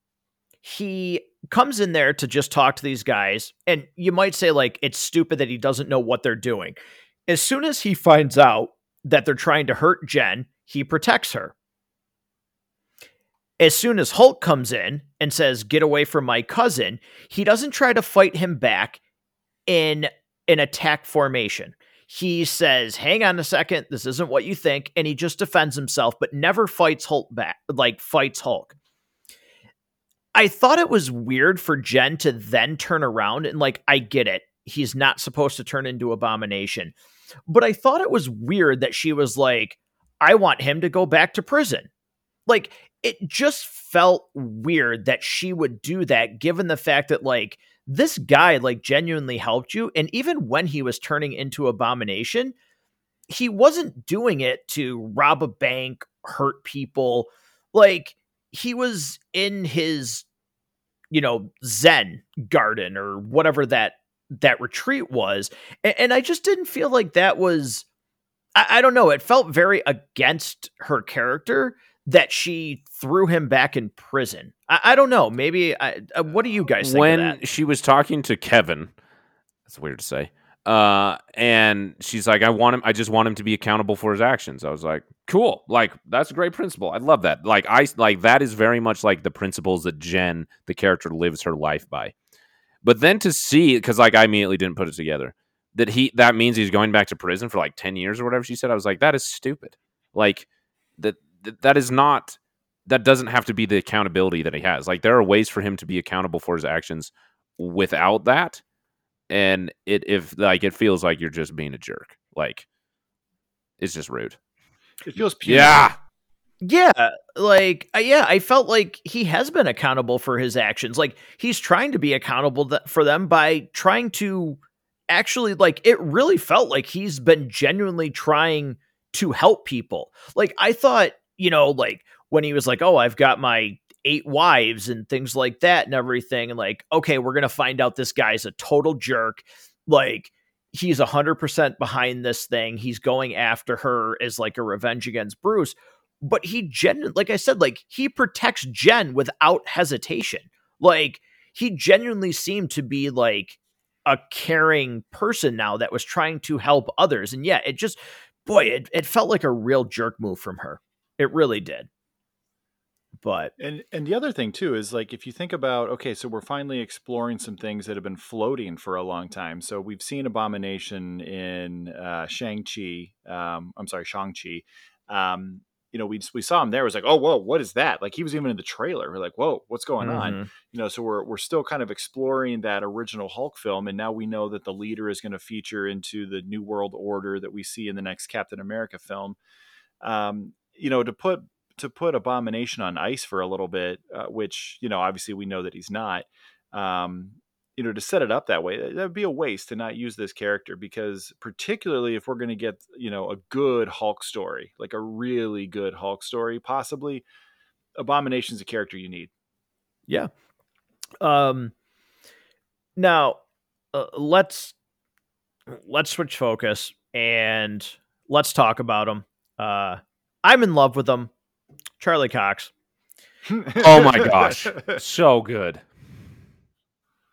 He comes in there to just talk to these guys, and you might say, like, it's stupid that he doesn't know what they're doing. As soon as he finds out that they're trying to hurt Jen, he protects her. As soon as Hulk comes in and says, Get away from my cousin, he doesn't try to fight him back in an attack formation he says, "Hang on a second, this isn't what you think," and he just defends himself, but never fights Hulk back, like fights Hulk. I thought it was weird for Jen to then turn around and like, I get it, he's not supposed to turn into Abomination, but I thought it was weird that she was like, "I want him to go back to prison," like. It just felt weird that she would do that, given the fact that, like, this guy like genuinely helped you and even when he was turning into abomination he wasn't doing it to rob a bank hurt people like he was in his you know zen garden or whatever that that retreat was and, and i just didn't feel like that was I, I don't know it felt very against her character that she threw him back in prison. I, I don't know. Maybe. I, uh, what do you guys think? When she was talking to Kevin, that's weird to say. Uh, and she's like, I want him. I just want him to be accountable for his actions. I was like, cool. Like that's a great principle. I love that. Like I like that is very much like the principles that Jen, the character, lives her life by. But then to see, because like I immediately didn't put it together that he that means he's going back to prison for like ten years or whatever she said. I was like, that is stupid. Like that that is not that doesn't have to be the accountability that he has. Like there are ways for him to be accountable for his actions without that. And it if like it feels like you're just being a jerk. Like it's just rude. It feels punitive. Yeah. Yeah, like uh, yeah, I felt like he has been accountable for his actions. Like he's trying to be accountable th- for them by trying to actually like it really felt like he's been genuinely trying to help people. Like I thought you know, like when he was like, "Oh, I've got my eight wives and things like that and everything," and like, okay, we're gonna find out this guy's a total jerk. Like he's a hundred percent behind this thing. He's going after her as like a revenge against Bruce. But he gen like I said, like he protects Jen without hesitation. Like he genuinely seemed to be like a caring person now that was trying to help others. And yeah, it just boy, it, it felt like a real jerk move from her. It really did. But and and the other thing too is like if you think about okay, so we're finally exploring some things that have been floating for a long time. So we've seen Abomination in uh, Shang Chi. Um, I'm sorry, Shang Chi. Um, you know, we we saw him there. It was like, oh, whoa, what is that? Like he was even in the trailer. We're like, whoa, what's going mm-hmm. on? You know, so we're we're still kind of exploring that original Hulk film, and now we know that the leader is going to feature into the New World Order that we see in the next Captain America film. Um, you know, to put to put Abomination on ice for a little bit, uh, which you know, obviously we know that he's not. Um, you know to set it up that way that would be a waste to not use this character because particularly if we're going to get you know a good hulk story like a really good hulk story possibly abomination's a character you need. Yeah. Um now uh, let's let's switch focus and let's talk about him uh i'm in love with him charlie cox. Oh my gosh. So good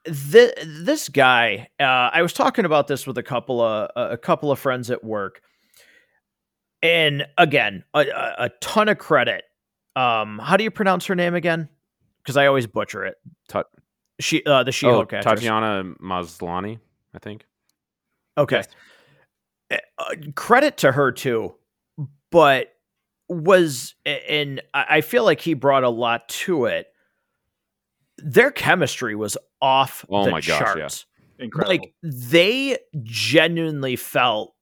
this, this guy, uh, I was talking about this with a couple of a couple of friends at work, and again, a, a ton of credit. Um, how do you pronounce her name again? Because I always butcher it. Tut- she, uh, the She-Hulk oh, Tatiana Maslany, I think. Okay. Yes. Eh, uh, credit to her too, but was and I feel like he brought a lot to it their chemistry was off oh the my charts. Gosh, yeah. Incredible. Like they genuinely felt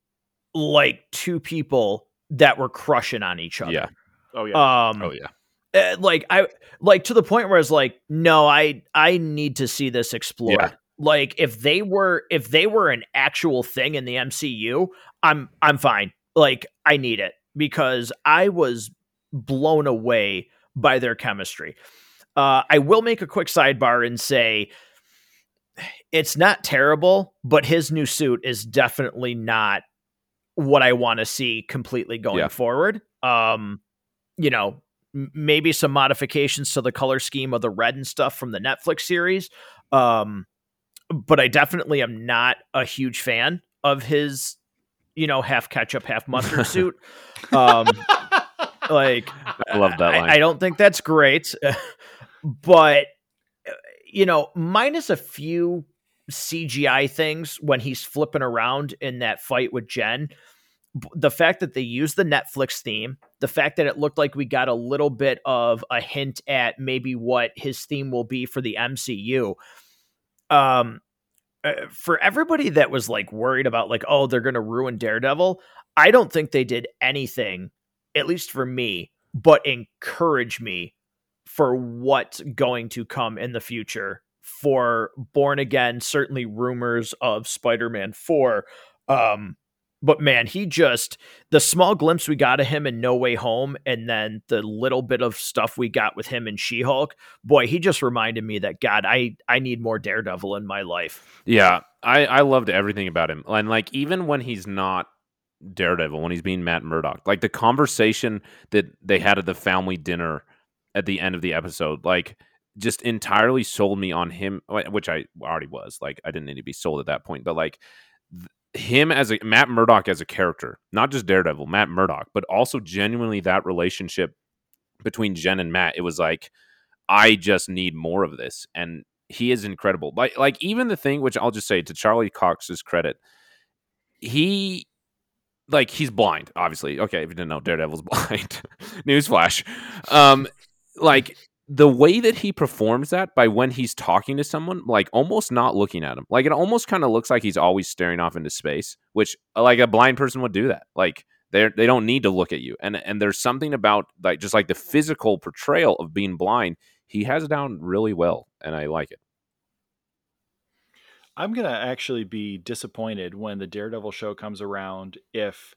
like two people that were crushing on each other. Yeah. Oh yeah. Um, oh yeah. Uh, like I like to the point where I was like, no, I I need to see this explored. Yeah. Like if they were if they were an actual thing in the MCU, I'm I'm fine. Like I need it because I was blown away by their chemistry. Uh, I will make a quick sidebar and say it's not terrible, but his new suit is definitely not what I want to see completely going yeah. forward. Um, you know, m- maybe some modifications to the color scheme of the red and stuff from the Netflix series. Um, but I definitely am not a huge fan of his, you know, half ketchup, half mustard suit. Um, like, I love that. I, I, don't think that's great but you know, minus a few CGI things when he's flipping around in that fight with Jen, the fact that they used the Netflix theme, the fact that it looked like we got a little bit of a hint at maybe what his theme will be for the MCU. Um, uh, for everybody that was like worried about like, oh, they're going to ruin Daredevil, I don't think they did anything, at least for me, but encourage me for what's going to come in the future for Born Again, certainly rumors of Spider Man 4. Um, but man, he just the small glimpse we got of him in No Way Home, and then the little bit of stuff we got with him in She Hulk. Boy, he just reminded me that God, I I need more Daredevil in my life. Yeah, I I loved everything about him, and like even when he's not Daredevil, when he's being Matt Murdock, like the conversation that they had at the family dinner at the end of the episode. Like just entirely sold me on him, which I already was. Like I didn't need to be sold at that point, but like th- him as a Matt Murdock as a character, not just Daredevil, Matt Murdock, but also genuinely that relationship between Jen and Matt. It was like I just need more of this, and he is incredible. Like like even the thing which I'll just say to Charlie Cox's credit, he like he's blind obviously okay if you didn't know daredevil's blind newsflash um like the way that he performs that by when he's talking to someone, like almost not looking at him, like it almost kind of looks like he's always staring off into space, which like a blind person would do that. Like they they don't need to look at you, and and there's something about like just like the physical portrayal of being blind, he has down really well, and I like it. I'm gonna actually be disappointed when the Daredevil show comes around if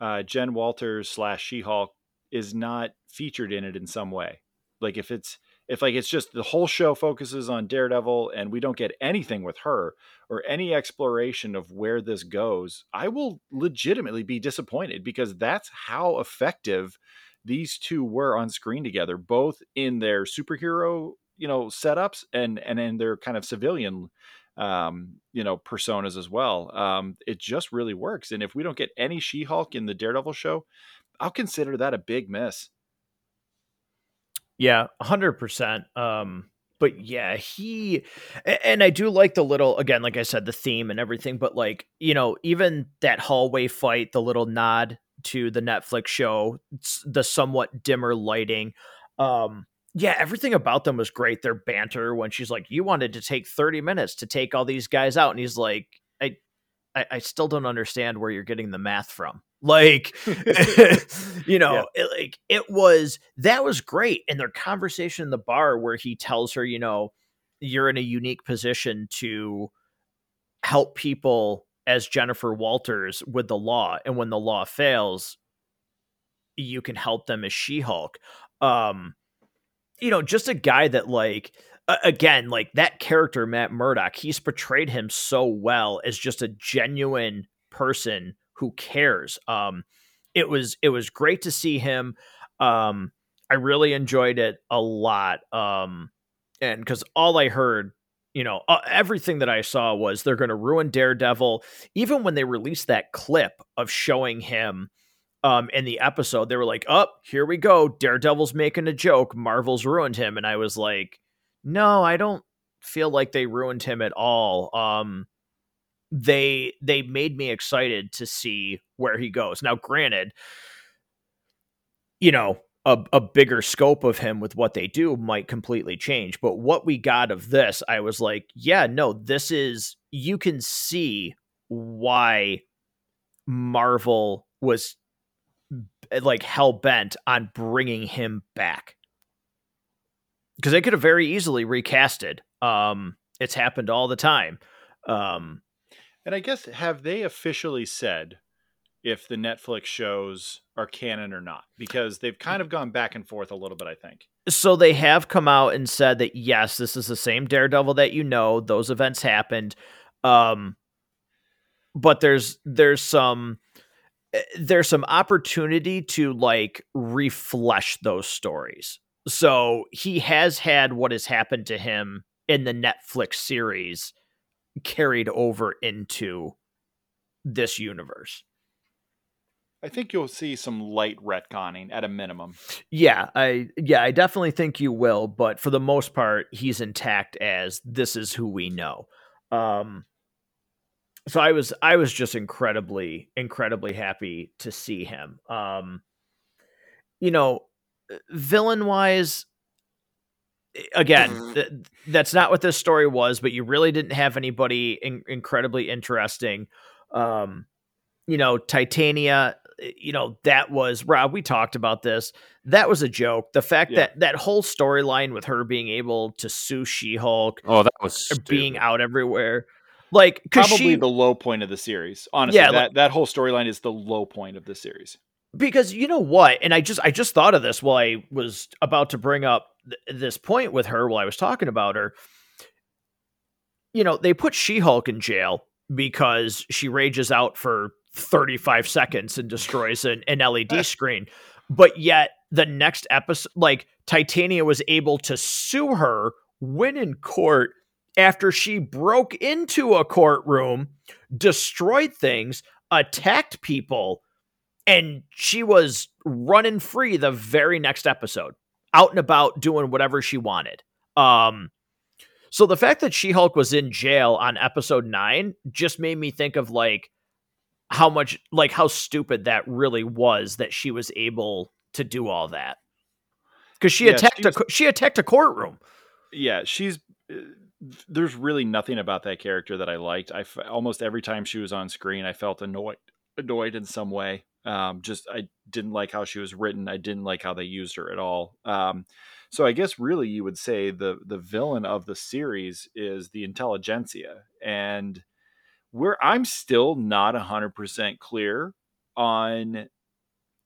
uh, Jen Walters slash She Hulk is not featured in it in some way. Like if it's if like it's just the whole show focuses on Daredevil and we don't get anything with her or any exploration of where this goes, I will legitimately be disappointed because that's how effective these two were on screen together, both in their superhero, you know, setups and and in their kind of civilian um, you know, personas as well. Um, it just really works. And if we don't get any She-Hulk in the Daredevil show, I'll consider that a big miss. Yeah, hundred percent. Um, but yeah, he and I do like the little again, like I said, the theme and everything. But like you know, even that hallway fight, the little nod to the Netflix show, the somewhat dimmer lighting. Um, yeah, everything about them was great. Their banter when she's like, "You wanted to take thirty minutes to take all these guys out," and he's like, "I, I, I still don't understand where you're getting the math from." Like, you know, yeah. it, like it was that was great. And their conversation in the bar where he tells her, you know, you're in a unique position to help people as Jennifer Walters with the law, and when the law fails, you can help them as She Hulk. Um, you know, just a guy that like again, like that character Matt Murdock, he's portrayed him so well as just a genuine person who cares. Um, it was it was great to see him. Um, I really enjoyed it a lot. Um, and because all I heard, you know, uh, everything that I saw was they're going to ruin Daredevil. Even when they released that clip of showing him um in the episode they were like up oh, here we go daredevil's making a joke marvel's ruined him and i was like no i don't feel like they ruined him at all um they they made me excited to see where he goes now granted you know a, a bigger scope of him with what they do might completely change but what we got of this i was like yeah no this is you can see why marvel was like hell bent on bringing him back because they could have very easily recasted. Um, it's happened all the time. Um, and I guess have they officially said if the Netflix shows are canon or not? Because they've kind of gone back and forth a little bit. I think. So they have come out and said that yes, this is the same Daredevil that you know. Those events happened. Um, but there's there's some Eh, there's some opportunity to like reflesh those stories. So he has had what has happened to him in the Netflix series carried over into this universe. I think you'll see some light retconning at a minimum. Yeah, I yeah, I definitely think you will, but for the most part he's intact as this is who we know. Um so I was I was just incredibly incredibly happy to see him. Um, you know, villain wise, again, mm-hmm. th- that's not what this story was. But you really didn't have anybody in- incredibly interesting. Um, you know, Titania. You know that was Rob. We talked about this. That was a joke. The fact yeah. that that whole storyline with her being able to sue She Hulk. Oh, that was stupid. being out everywhere like probably she, the low point of the series. Honestly, yeah, that like, that whole storyline is the low point of the series. Because you know what, and I just I just thought of this while I was about to bring up th- this point with her while I was talking about her. You know, they put She-Hulk in jail because she rages out for 35 seconds and destroys an, an LED screen. But yet the next episode like Titania was able to sue her, win in court, after she broke into a courtroom, destroyed things, attacked people, and she was running free the very next episode, out and about doing whatever she wanted. Um, so the fact that She Hulk was in jail on episode nine just made me think of like how much, like how stupid that really was that she was able to do all that because she yeah, attacked a she attacked a courtroom. Yeah, she's uh, there's really nothing about that character that I liked. I f- almost every time she was on screen, I felt annoyed, annoyed in some way. Um, just I didn't like how she was written. I didn't like how they used her at all. Um, so I guess really you would say the the villain of the series is the Intelligencia, and where I'm still not hundred percent clear on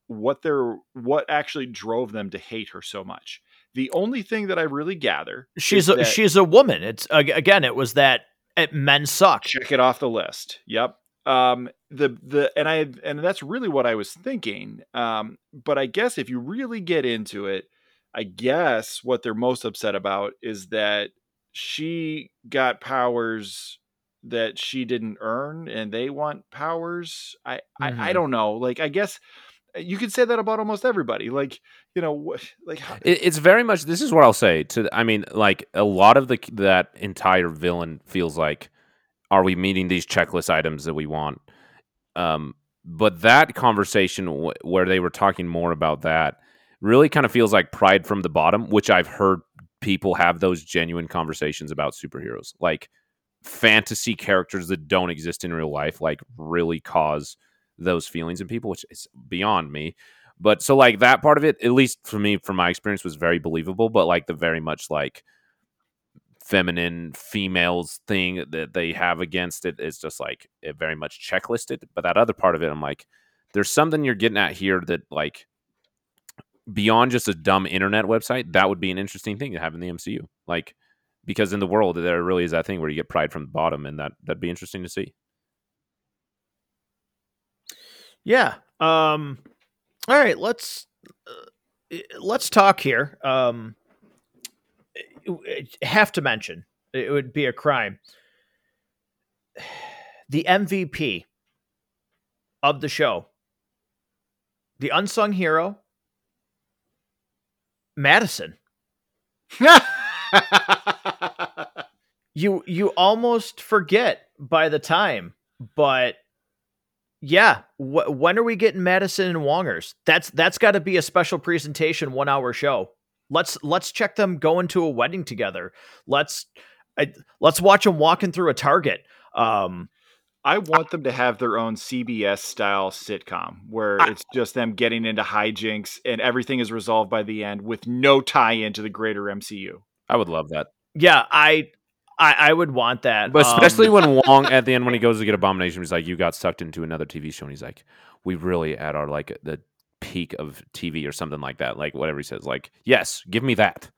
what their what actually drove them to hate her so much the only thing that I really gather she's a, she's a woman. It's again, it was that it, men suck. Check it off the list. Yep. Um, the the and I and that's really what I was thinking. Um, but I guess if you really get into it, I guess what they're most upset about is that she got powers that she didn't earn and they want powers. I, mm-hmm. I I mm-hmm. don't know. Like I guess you could say that about almost everybody like you know like how- it's very much this is what i'll say to i mean like a lot of the that entire villain feels like are we meeting these checklist items that we want um but that conversation w- where they were talking more about that really kind of feels like pride from the bottom, which I've heard people have those genuine conversations about superheroes, like fantasy characters that don't exist in real life, like really cause those feelings in people, which is beyond me. But so like that part of it, at least for me, from my experience, was very believable. But like the very much like feminine females thing that they have against it is just like it very much checklisted. But that other part of it, I'm like, there's something you're getting at here that like beyond just a dumb internet website, that would be an interesting thing to have in the MCU. Like because in the world there really is that thing where you get pride from the bottom, and that that'd be interesting to see. Yeah. Um. All right. Let's uh, let's talk here. Um. Have to mention it would be a crime. The MVP of the show, the unsung hero, Madison. you you almost forget by the time, but yeah, wh- when are we getting Madison and Wongers? That's that's got to be a special presentation, one hour show. Let's let's check them going to a wedding together. Let's I, let's watch them walking through a Target. Um, I want them to have their own CBS style sitcom where I, it's just them getting into hijinks and everything is resolved by the end with no tie into the greater MCU. I would love that. Yeah, I I, I would want that. But especially um, when Wong at the end when he goes to get Abomination, he's like, "You got sucked into another TV show," and he's like, "We really at our like the peak of TV or something like that." Like whatever he says, like, "Yes, give me that."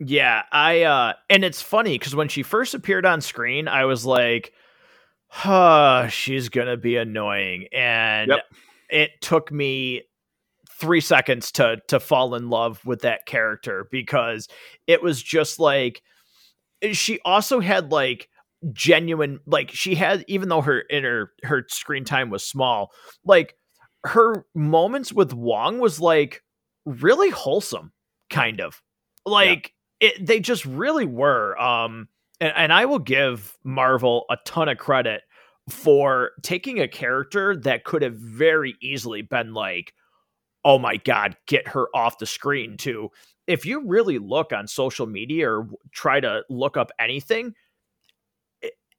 Yeah, I uh and it's funny because when she first appeared on screen, I was like huh, she's gonna be annoying. And yep. it took me three seconds to to fall in love with that character because it was just like she also had like genuine like she had even though her in her her screen time was small like her moments with wong was like really wholesome kind of like yeah. it they just really were um and, and I will give Marvel a ton of credit for taking a character that could have very easily been like, oh my God, get her off the screen, to if you really look on social media or try to look up anything,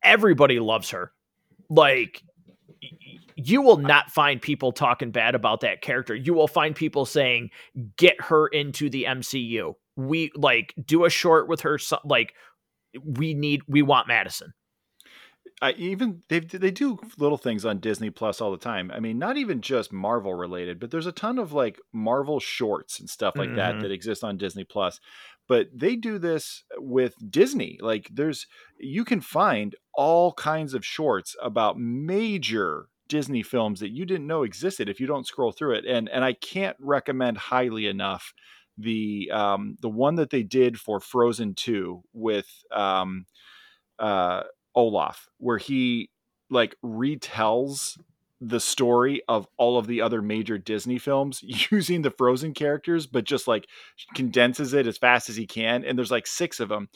everybody loves her. Like, you will not find people talking bad about that character. You will find people saying, get her into the MCU. We like do a short with her. Like, we need we want Madison. I even they they do little things on Disney Plus all the time. I mean, not even just Marvel related, but there's a ton of like Marvel shorts and stuff like mm-hmm. that that exist on Disney Plus. But they do this with Disney. Like there's you can find all kinds of shorts about major Disney films that you didn't know existed if you don't scroll through it. And and I can't recommend highly enough the um, the one that they did for Frozen Two with um, uh, Olaf, where he like retells the story of all of the other major Disney films using the Frozen characters, but just like condenses it as fast as he can. And there's like six of them,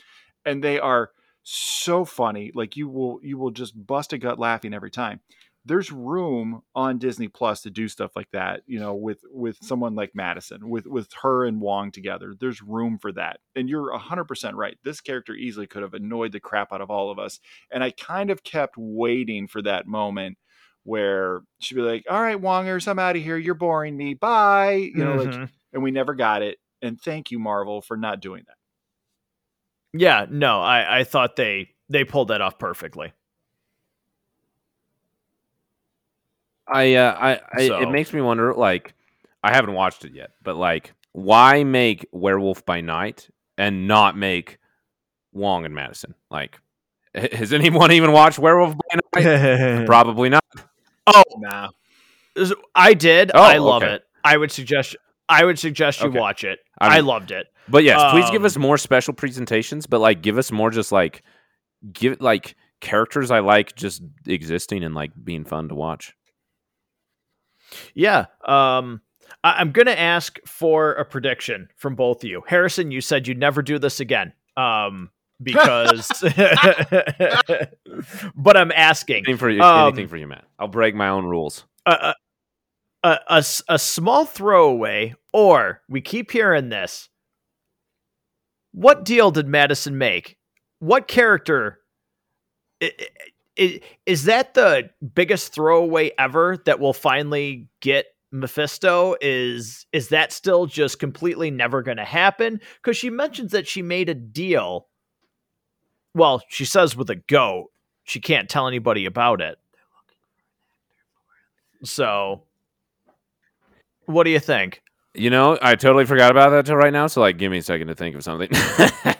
and they are so funny. Like you will you will just bust a gut laughing every time there's room on Disney Plus to do stuff like that, you know, with with someone like Madison, with with her and Wong together. There's room for that. And you're 100% right. This character easily could have annoyed the crap out of all of us. And I kind of kept waiting for that moment where she'd be like, "All right, Wongers, I'm out of here. You're boring me. Bye." You know, mm-hmm. like and we never got it. And thank you Marvel for not doing that. Yeah, no, I I thought they they pulled that off perfectly. I, uh, I, I so. it makes me wonder. Like, I haven't watched it yet, but like, why make Werewolf by Night and not make Wong and Madison? Like, has anyone even watched Werewolf by Night? Probably not. Oh, nah. I did. Oh, I love okay. it. I would suggest. I would suggest you okay. watch it. I, mean, I, loved it. But yes, um, please give us um, more special presentations. But like, give us more just like give like characters I like just existing and like being fun to watch. Yeah. Um, I- am going to ask for a prediction from both of you. Harrison, you said you'd never do this again. Um, because but I'm asking Anything for you, Um, anything for you, Matt. I'll break my own rules. A a small throwaway, or we keep hearing this. What deal did Madison make? What character i- i- i- is that the biggest throwaway ever that will finally get Mephisto? Is is that still just completely never going to happen? Because she mentions that she made a deal. Well, she says with a goat. She can't tell anybody about it. So, what do you think? You know, I totally forgot about that till right now. So, like, give me a second to think of something.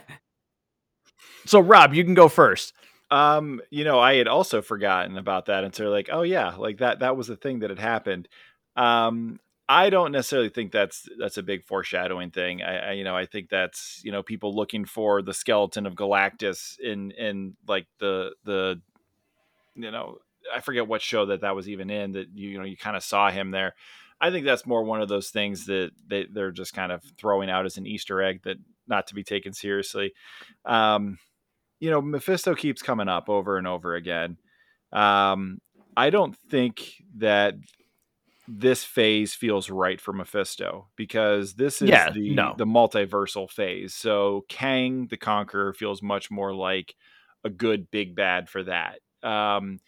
So, Rob, you can go first. Um, you know, I had also forgotten about that until like, oh yeah, like that that was the thing that had happened. Um, I don't necessarily think that's that's a big foreshadowing thing. I, I you know, I think that's you know people looking for the skeleton of Galactus in in like the the you know I forget what show that that was even in that you, you know you kind of saw him there. I think that's more one of those things that they, they're just kind of throwing out as an Easter egg that not to be taken seriously. Um, you know, Mephisto keeps coming up over and over again. Um, I don't think that this phase feels right for Mephisto because this is Yeah, the no. the multiversal phase. So Kang the Conqueror feels much more like a good big bad for that. Um,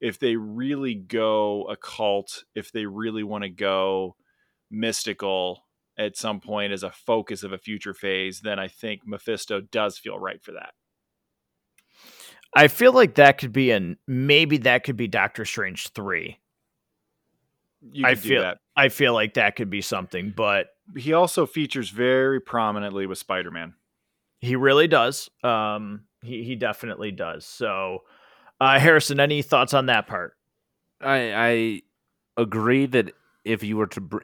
if they really go occult, if they really want to go mystical at some point as a focus of a future phase, then I think Mephisto does feel right for that. I feel like that could be an maybe that could be Doctor Strange 3. You I could do feel- that. I feel like that could be something, but He also features very prominently with Spider-Man. he really does. Um he he definitely does. So uh Harrison, any thoughts on that part? I, I agree that if you were to, br-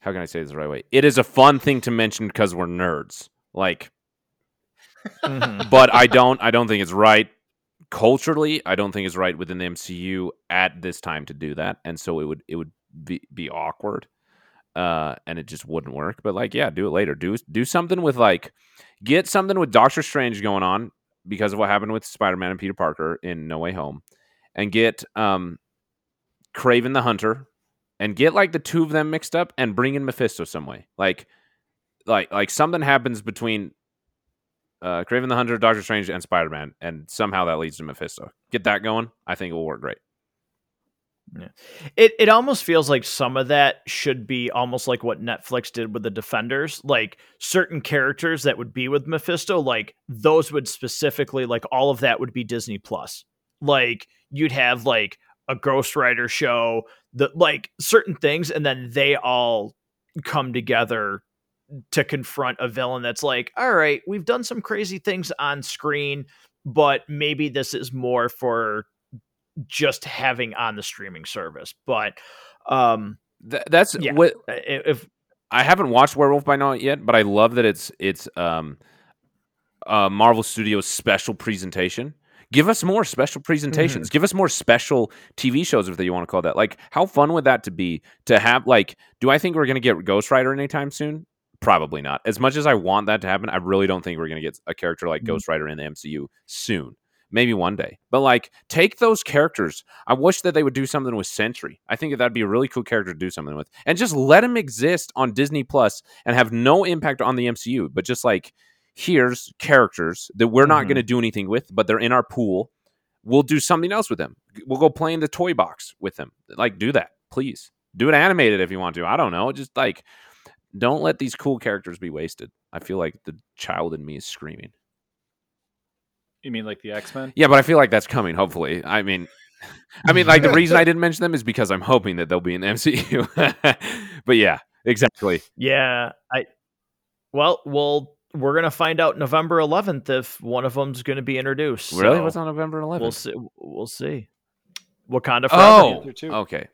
how can I say this the right way? It is a fun thing to mention because we're nerds. Like, Mhm. but I don't, I don't think it's right culturally. I don't think it's right within the MCU at this time to do that, and so it would, it would be be awkward, uh, and it just wouldn't work. But like, yeah, do it later. Do do something with like, get something with Doctor Strange going on because of what happened with Spider Man and Peter Parker in No Way Home, and get um Kraven the Hunter and get like the two of them mixed up and bring in Mephisto some way. Like like like something happens between uh Kraven the Hunter, Doctor Strange, and Spider Man, and somehow that leads to Mephisto. Get that going. I think it will work great. Yeah. It it almost feels like some of that should be almost like what Netflix did with the Defenders, like certain characters that would be with Mephisto, like those would specifically like all of that would be Disney Plus. Like you'd have like a Ghost Rider show, that like certain things, and then they all come together to confront a villain that's like, all right, we've done some crazy things on screen, but maybe this is more for just having on the streaming service. But um Th- that's Yeah. what if I haven't watched Werewolf by Night yet, but I love that it's it's um uh Marvel Studios special presentation. Give us more special presentations. Give us more special TV shows if you want to call that. Like, how fun would that to be to have? Like, do I think we're going to get Ghost Rider anytime soon? Probably not. As much as I want that to happen, I really don't think we're going to get a character like Mhm. Ghost Rider in the MCU soon. Maybe one day. But like, take those characters. I wish that they would do something with Sentry. I think that that'd be a really cool character to do something with, and just let him exist on Disney Plus and have no impact on the MCU. But just like, here's characters that we're not Mhm. going to do anything with, but they're in our pool. We'll do something else with them. We'll go play in the toy box with them. Like, do that, please. Do it animated if you want to. I don't know. Just like, don't let these cool characters be wasted. I feel like the child in me is screaming. You mean like the X Men? Yeah, but I feel like that's coming. Hopefully, I mean, I mean, like the reason I didn't mention them is because I'm hoping that they'll be in the MCU. but yeah, exactly. yeah, I well, well, we're gonna find out November 11th if one of them's gonna be introduced. Really, so what's on November 11th? We'll see. We'll see. Wakanda oh, forever. oh, okay.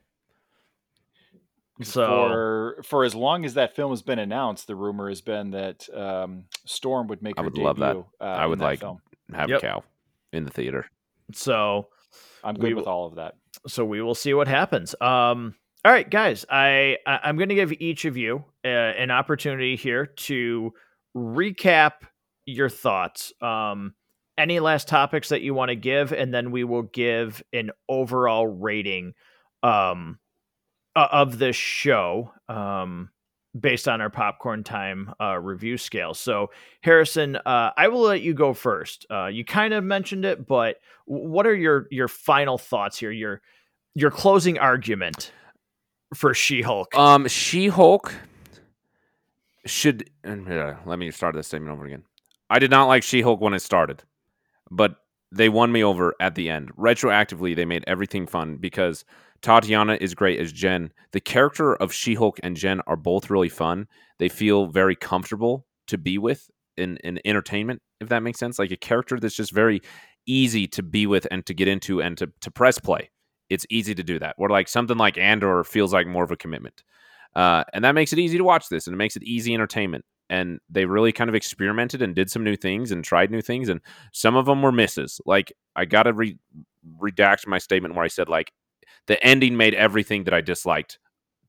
So for for as long as that film has been announced, the rumor has been that um, Storm would make I would love that. debut. Uh, I would that like- film. Have Yep. a cow in the theater. so I'm good with will- all of that. so we will see what happens. Um, all right, guys, I, I I'm going to give each of you uh, an opportunity here to recap your thoughts. Um, any last topics that you want to give, and then we will give an overall rating um, of this show um, based on our popcorn time uh, review scale. So, Harrison, uh, I will let you go first. Uh, you kind of mentioned it, but what are your your final thoughts here? Your your closing argument for She Hulk? Um, She Hulk should. Uh, let me start this statement over again. I did not like She Hulk when it started, but they won me over at the end. Retroactively, they made everything fun because Tatiana is great as Jen. The character of She Hulk and Jen are both really fun. They feel very comfortable to be with in, in entertainment, if that makes sense. Like a character that's just very easy to be with and to get into and to, to press play. It's easy to do that. Or like something like Andor feels like more of a commitment. Uh, and that makes it easy to watch this and it makes it easy entertainment and they really kind of experimented and did some new things and tried new things and some of them were misses. Like i gotta re- redact my statement where i said like the ending made everything that i disliked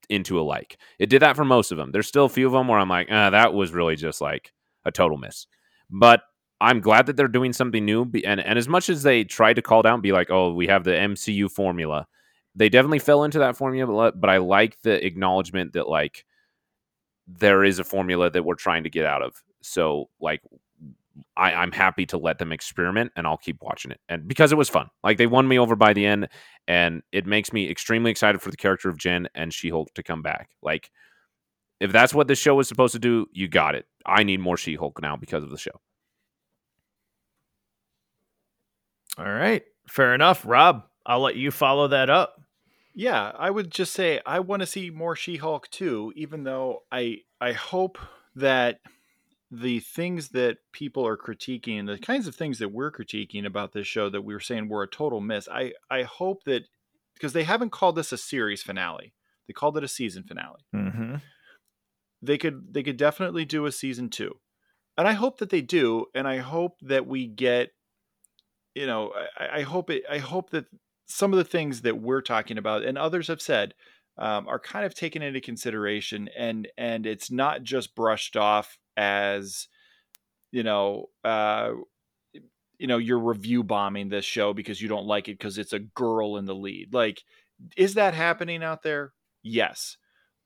into a like. It did that for most of them there's still a few of them where i'm like ah, that was really just like a total miss. But i'm glad that they're doing something new and, and as much as they tried to call down be like oh we have the mcu formula they definitely fell into that formula but i like the acknowledgement that like there is a formula that we're trying to get out of. So like I, I'm happy to let them experiment and I'll keep watching it. And because it was fun. Like they won me over by the end and it makes me extremely excited for the character of Jen and She-Hulk to come back. Like if that's what this show was supposed to do, you got it. I need more She-Hulk now because of the show. All right. Fair enough. Rob, I'll let you follow that up. Yeah, I would just say I want to see more She-Hulk too, even though I I hope that the things that people are critiquing, the kinds of things that we're critiquing about this show that we were saying were a total miss. I I hope that because they haven't called this a series finale, they called it a season finale. Mm-hmm. They could they could definitely do a season two, and I hope that they do, and I hope that we get, you know, I, I hope it. I hope that some of the things that we're talking about and others have said um, are kind of taken into consideration and and it's not just brushed off as you know uh, you know you're review bombing this show because you don't like it because it's a girl in the lead. Like is that happening out there? Yes.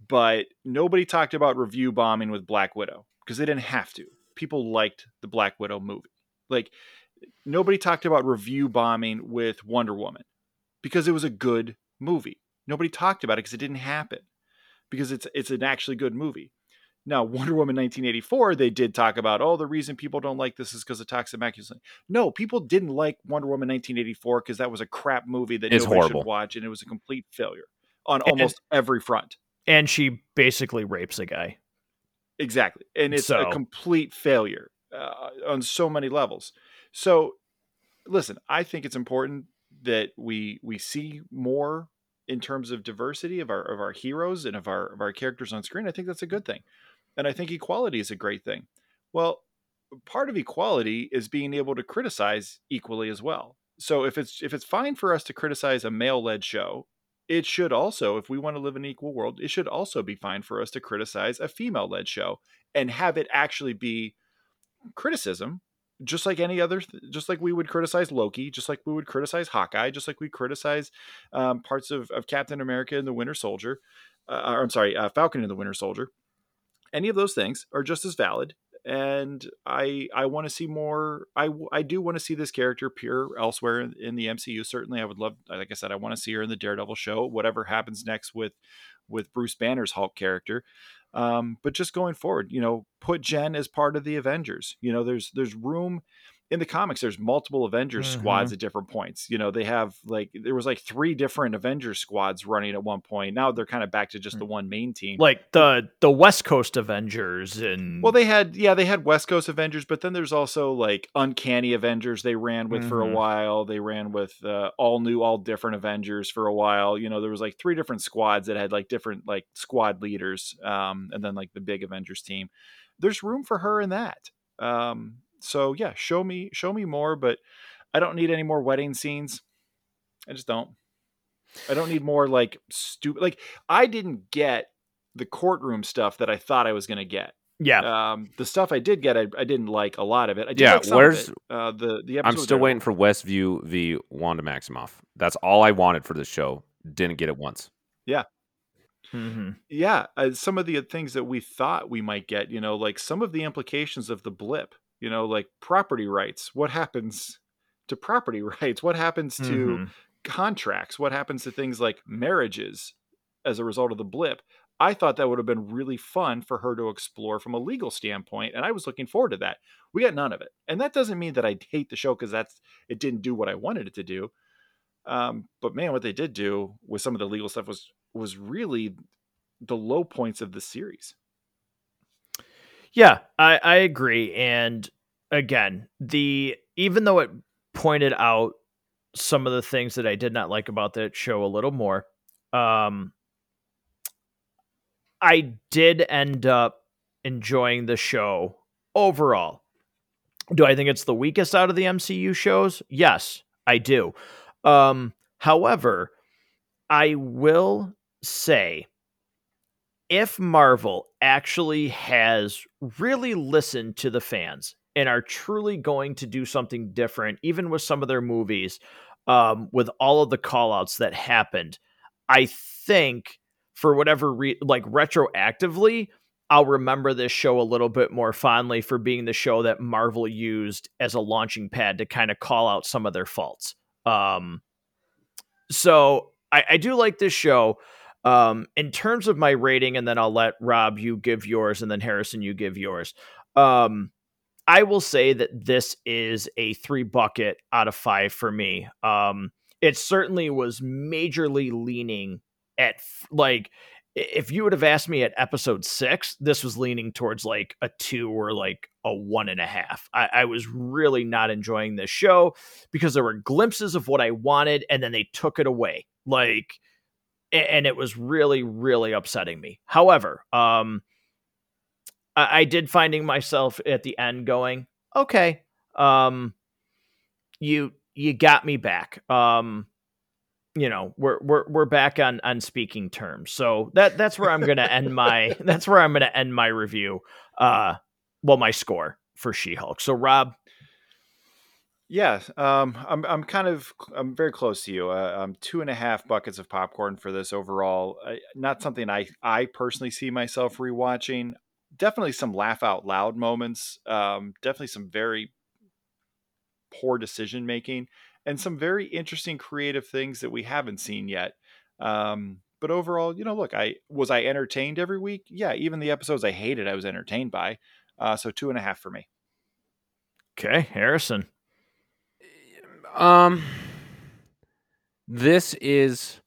But nobody talked about review bombing with black widow because they didn't have to. People liked the black widow movie. Like nobody talked about review bombing with wonder woman because it was a good movie. Nobody talked about it because it didn't happen because it's it's an actually good movie. Now, Wonder Woman 1984, they did talk about, oh, the reason people don't like this is because of toxic masculinity. No, people didn't like Wonder Woman 1984 because that was a crap movie that it's nobody horrible. should watch, and it was a complete failure on almost and, every front. And she basically rapes a guy. Exactly, and it's so. a complete failure uh, on so many levels. So, listen, I think it's important that we we see more in terms of diversity of our of our heroes and of our of our characters on screen, I think that's a good thing. And I think equality is a great thing. Well, part of equality is being able to criticize equally as well. So if it's if it's fine for us to criticize a male-led show, it should also, if we want to live in an equal world, it should also be fine for us to criticize a female-led show and have it actually be criticism just like any other, just like we would criticize Loki, just like we would criticize Hawkeye, just like we criticize um, parts of, of Captain America and the Winter Soldier, uh, or I'm sorry, uh, Falcon and the Winter Soldier. Any of those things are just as valid, and I I want to see more. I I do want to see this character appear elsewhere in, in the MCU. Certainly, I would love. Like I said, I want to see her in the Daredevil show. Whatever happens next with with Bruce Banner's Hulk character. Um, but just going forward, you know, put Jen as part of the Avengers. You know, there's there's room in the comics there's multiple avengers mm-hmm. squads at different points you know they have like there was like three different avengers squads running at one point now they're kind of back to just the mm. one main team like the the west coast avengers and well they had yeah they had west coast avengers but then there's also like uncanny avengers they ran with mm-hmm. for a mm-hmm. while they ran with uh, all new all different avengers for a while you know there was like three different squads that had like different like squad leaders um and then like the big avengers team there's room for her in that um so yeah, show me show me more, but I don't need any more wedding scenes. I just don't. I don't need more like stupid like I didn't get the courtroom stuff that I thought I was going to get. Yeah. Um, the stuff I did get, I, I didn't like a lot of it. I did Yeah, like where's-. Uh, the the I'm still waiting for Westview v. Wanda Maximoff. That's all I wanted for this show. Didn't get it once. Mhm. yeah uh, some of the things that we thought we might get you know like some of the implications of the blip you know like property rights. What happens to property rights? What happens to Mhm. contracts? What happens to things like marriages as a result of the blip? I thought that would have been really fun for her to explore from a legal standpoint and i was looking forward to that. We got none of it. And that doesn't mean that i hate the show because that's it didn't do what i wanted it to do. Um, but man what they did do with some of the legal stuff was was really the low points of the series Yeah, I, I agree. And again, the even though it pointed out some of the things that I did not like about that show a little more, um, I did end up enjoying the show overall. Do I think it's the weakest out of the MCU shows? Yes, I do. Um, however, I will say if Marvel actually has really listened to the fans and are truly going to do something different, even with some of their movies, um, with all of the callouts that happened, I think for whatever re- like retroactively, I'll remember this show a little bit more fondly for being the show that Marvel used as a launching pad to kind of call out some of their faults. Um, so I, I do like this show. Um, in terms of my rating, and then I'll let Rob you give yours, and then Harrison you give yours. Um, I will say that this is a three bucket out of five for me. Um, it certainly was majorly leaning at like if you would have asked me at episode six, this was leaning towards like a two or like a one and a half. I, I was really not enjoying this show because there were glimpses of what I wanted, and then they took it away. Like and it was really really upsetting me. However um I, I did finding myself at the end going okay um you you got me back. Um you know we're we're we're back on on speaking terms. So that that's where i'm gonna end my that's where i'm gonna end my review uh well my score for she-hulk. So rob Yeah, um, I'm I'm kind of I'm very close to you. Uh, um, two and a half buckets of popcorn for this overall. Uh, not something I I personally see myself rewatching. Definitely some laugh out loud moments. Um, definitely some very poor decision making and some very interesting creative things that we haven't seen yet. Um, but overall, you know, look, I was I entertained every week. Yeah, even the episodes I hated, I was entertained by. Uh, so two and a half for me. okay harrison Um, this is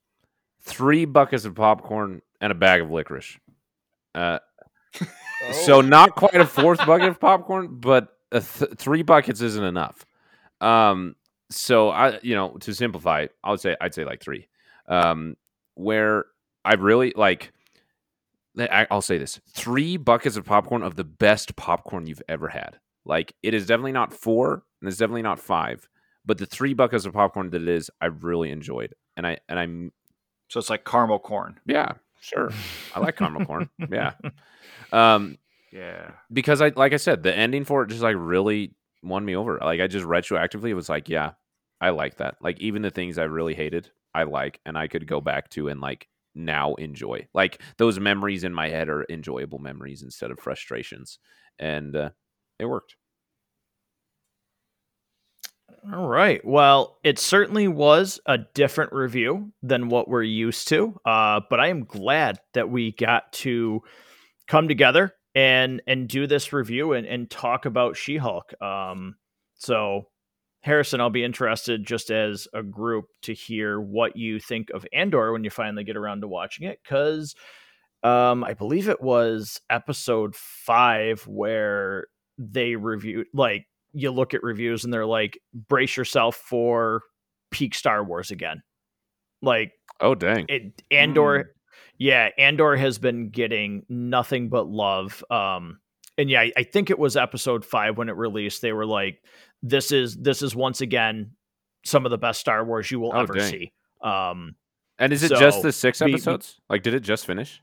three buckets of popcorn and a bag of licorice. Uh, so not quite a fourth bucket of popcorn, but a th- three buckets isn't enough. Um, so I, you know, to simplify, it, I would say I'd say like three. Um, where I really like. I'll say this: three buckets of popcorn of the best popcorn you've ever had. Like it is definitely not four, and it's definitely not five, but the three buckets of popcorn that it is, I really enjoyed, and I and I'm So it's like caramel corn. yeah, sure, I like caramel corn, yeah, um, Yeah. because I like I said, the ending for it just like really won me over. Like I just retroactively was like, yeah, I like that. Like even the things I really hated, I like, and I could go back to and like now enjoy. Like those memories in my head are enjoyable memories instead of frustrations, and uh, it worked. All right. Well, it certainly was a different review than what we're used to. Uh, but I am glad that we got to come together and and do this review and, and talk about She-Hulk. Um, so Harrison, I'll be interested just as a group to hear what you think of Andor when you finally get around to watching it, because um, I believe it was episode five where they reviewed like you look at reviews and they're like brace yourself for peak star wars again like Oh dang! it andor yeah andor has been getting nothing but love um and yeah I, I think it was episode five when it released they were like this is this is once again some of the best star wars you will Oh, ever dang. see um And is it just the six we- we- episodes? like, did it just finish?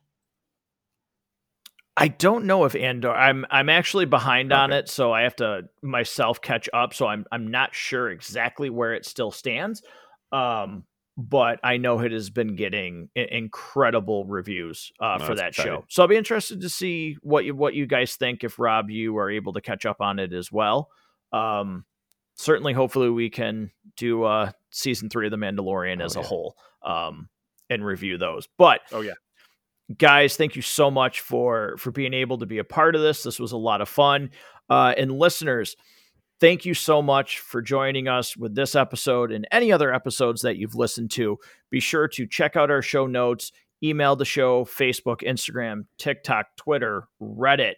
I don't know if Andor. I'm I'm actually behind on it, so I have to myself catch up. So I'm I'm not sure exactly where it still stands. Um, but I know it has been getting incredible reviews uh, No, for that show. So I'll be interested to see what you what you guys think. If Rob, you are able to catch up on it as well. Um, certainly, hopefully, we can do uh, season three of The Mandalorian Oh, as a whole um, and review those. But Oh yeah. Guys thank you so much for for being able to be a part of this. This was a lot of fun. Uh and listeners thank you so much for joining us with this episode and any other episodes that you've listened to. Be sure to check out our show notes email the show facebook instagram tiktok twitter reddit.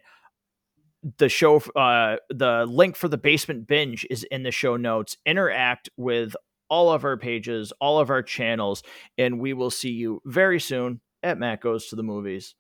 The show uh the link for the basement binge is in the show notes. Interact with all of our pages all of our channels and we will see you very soon at matt goes to the movies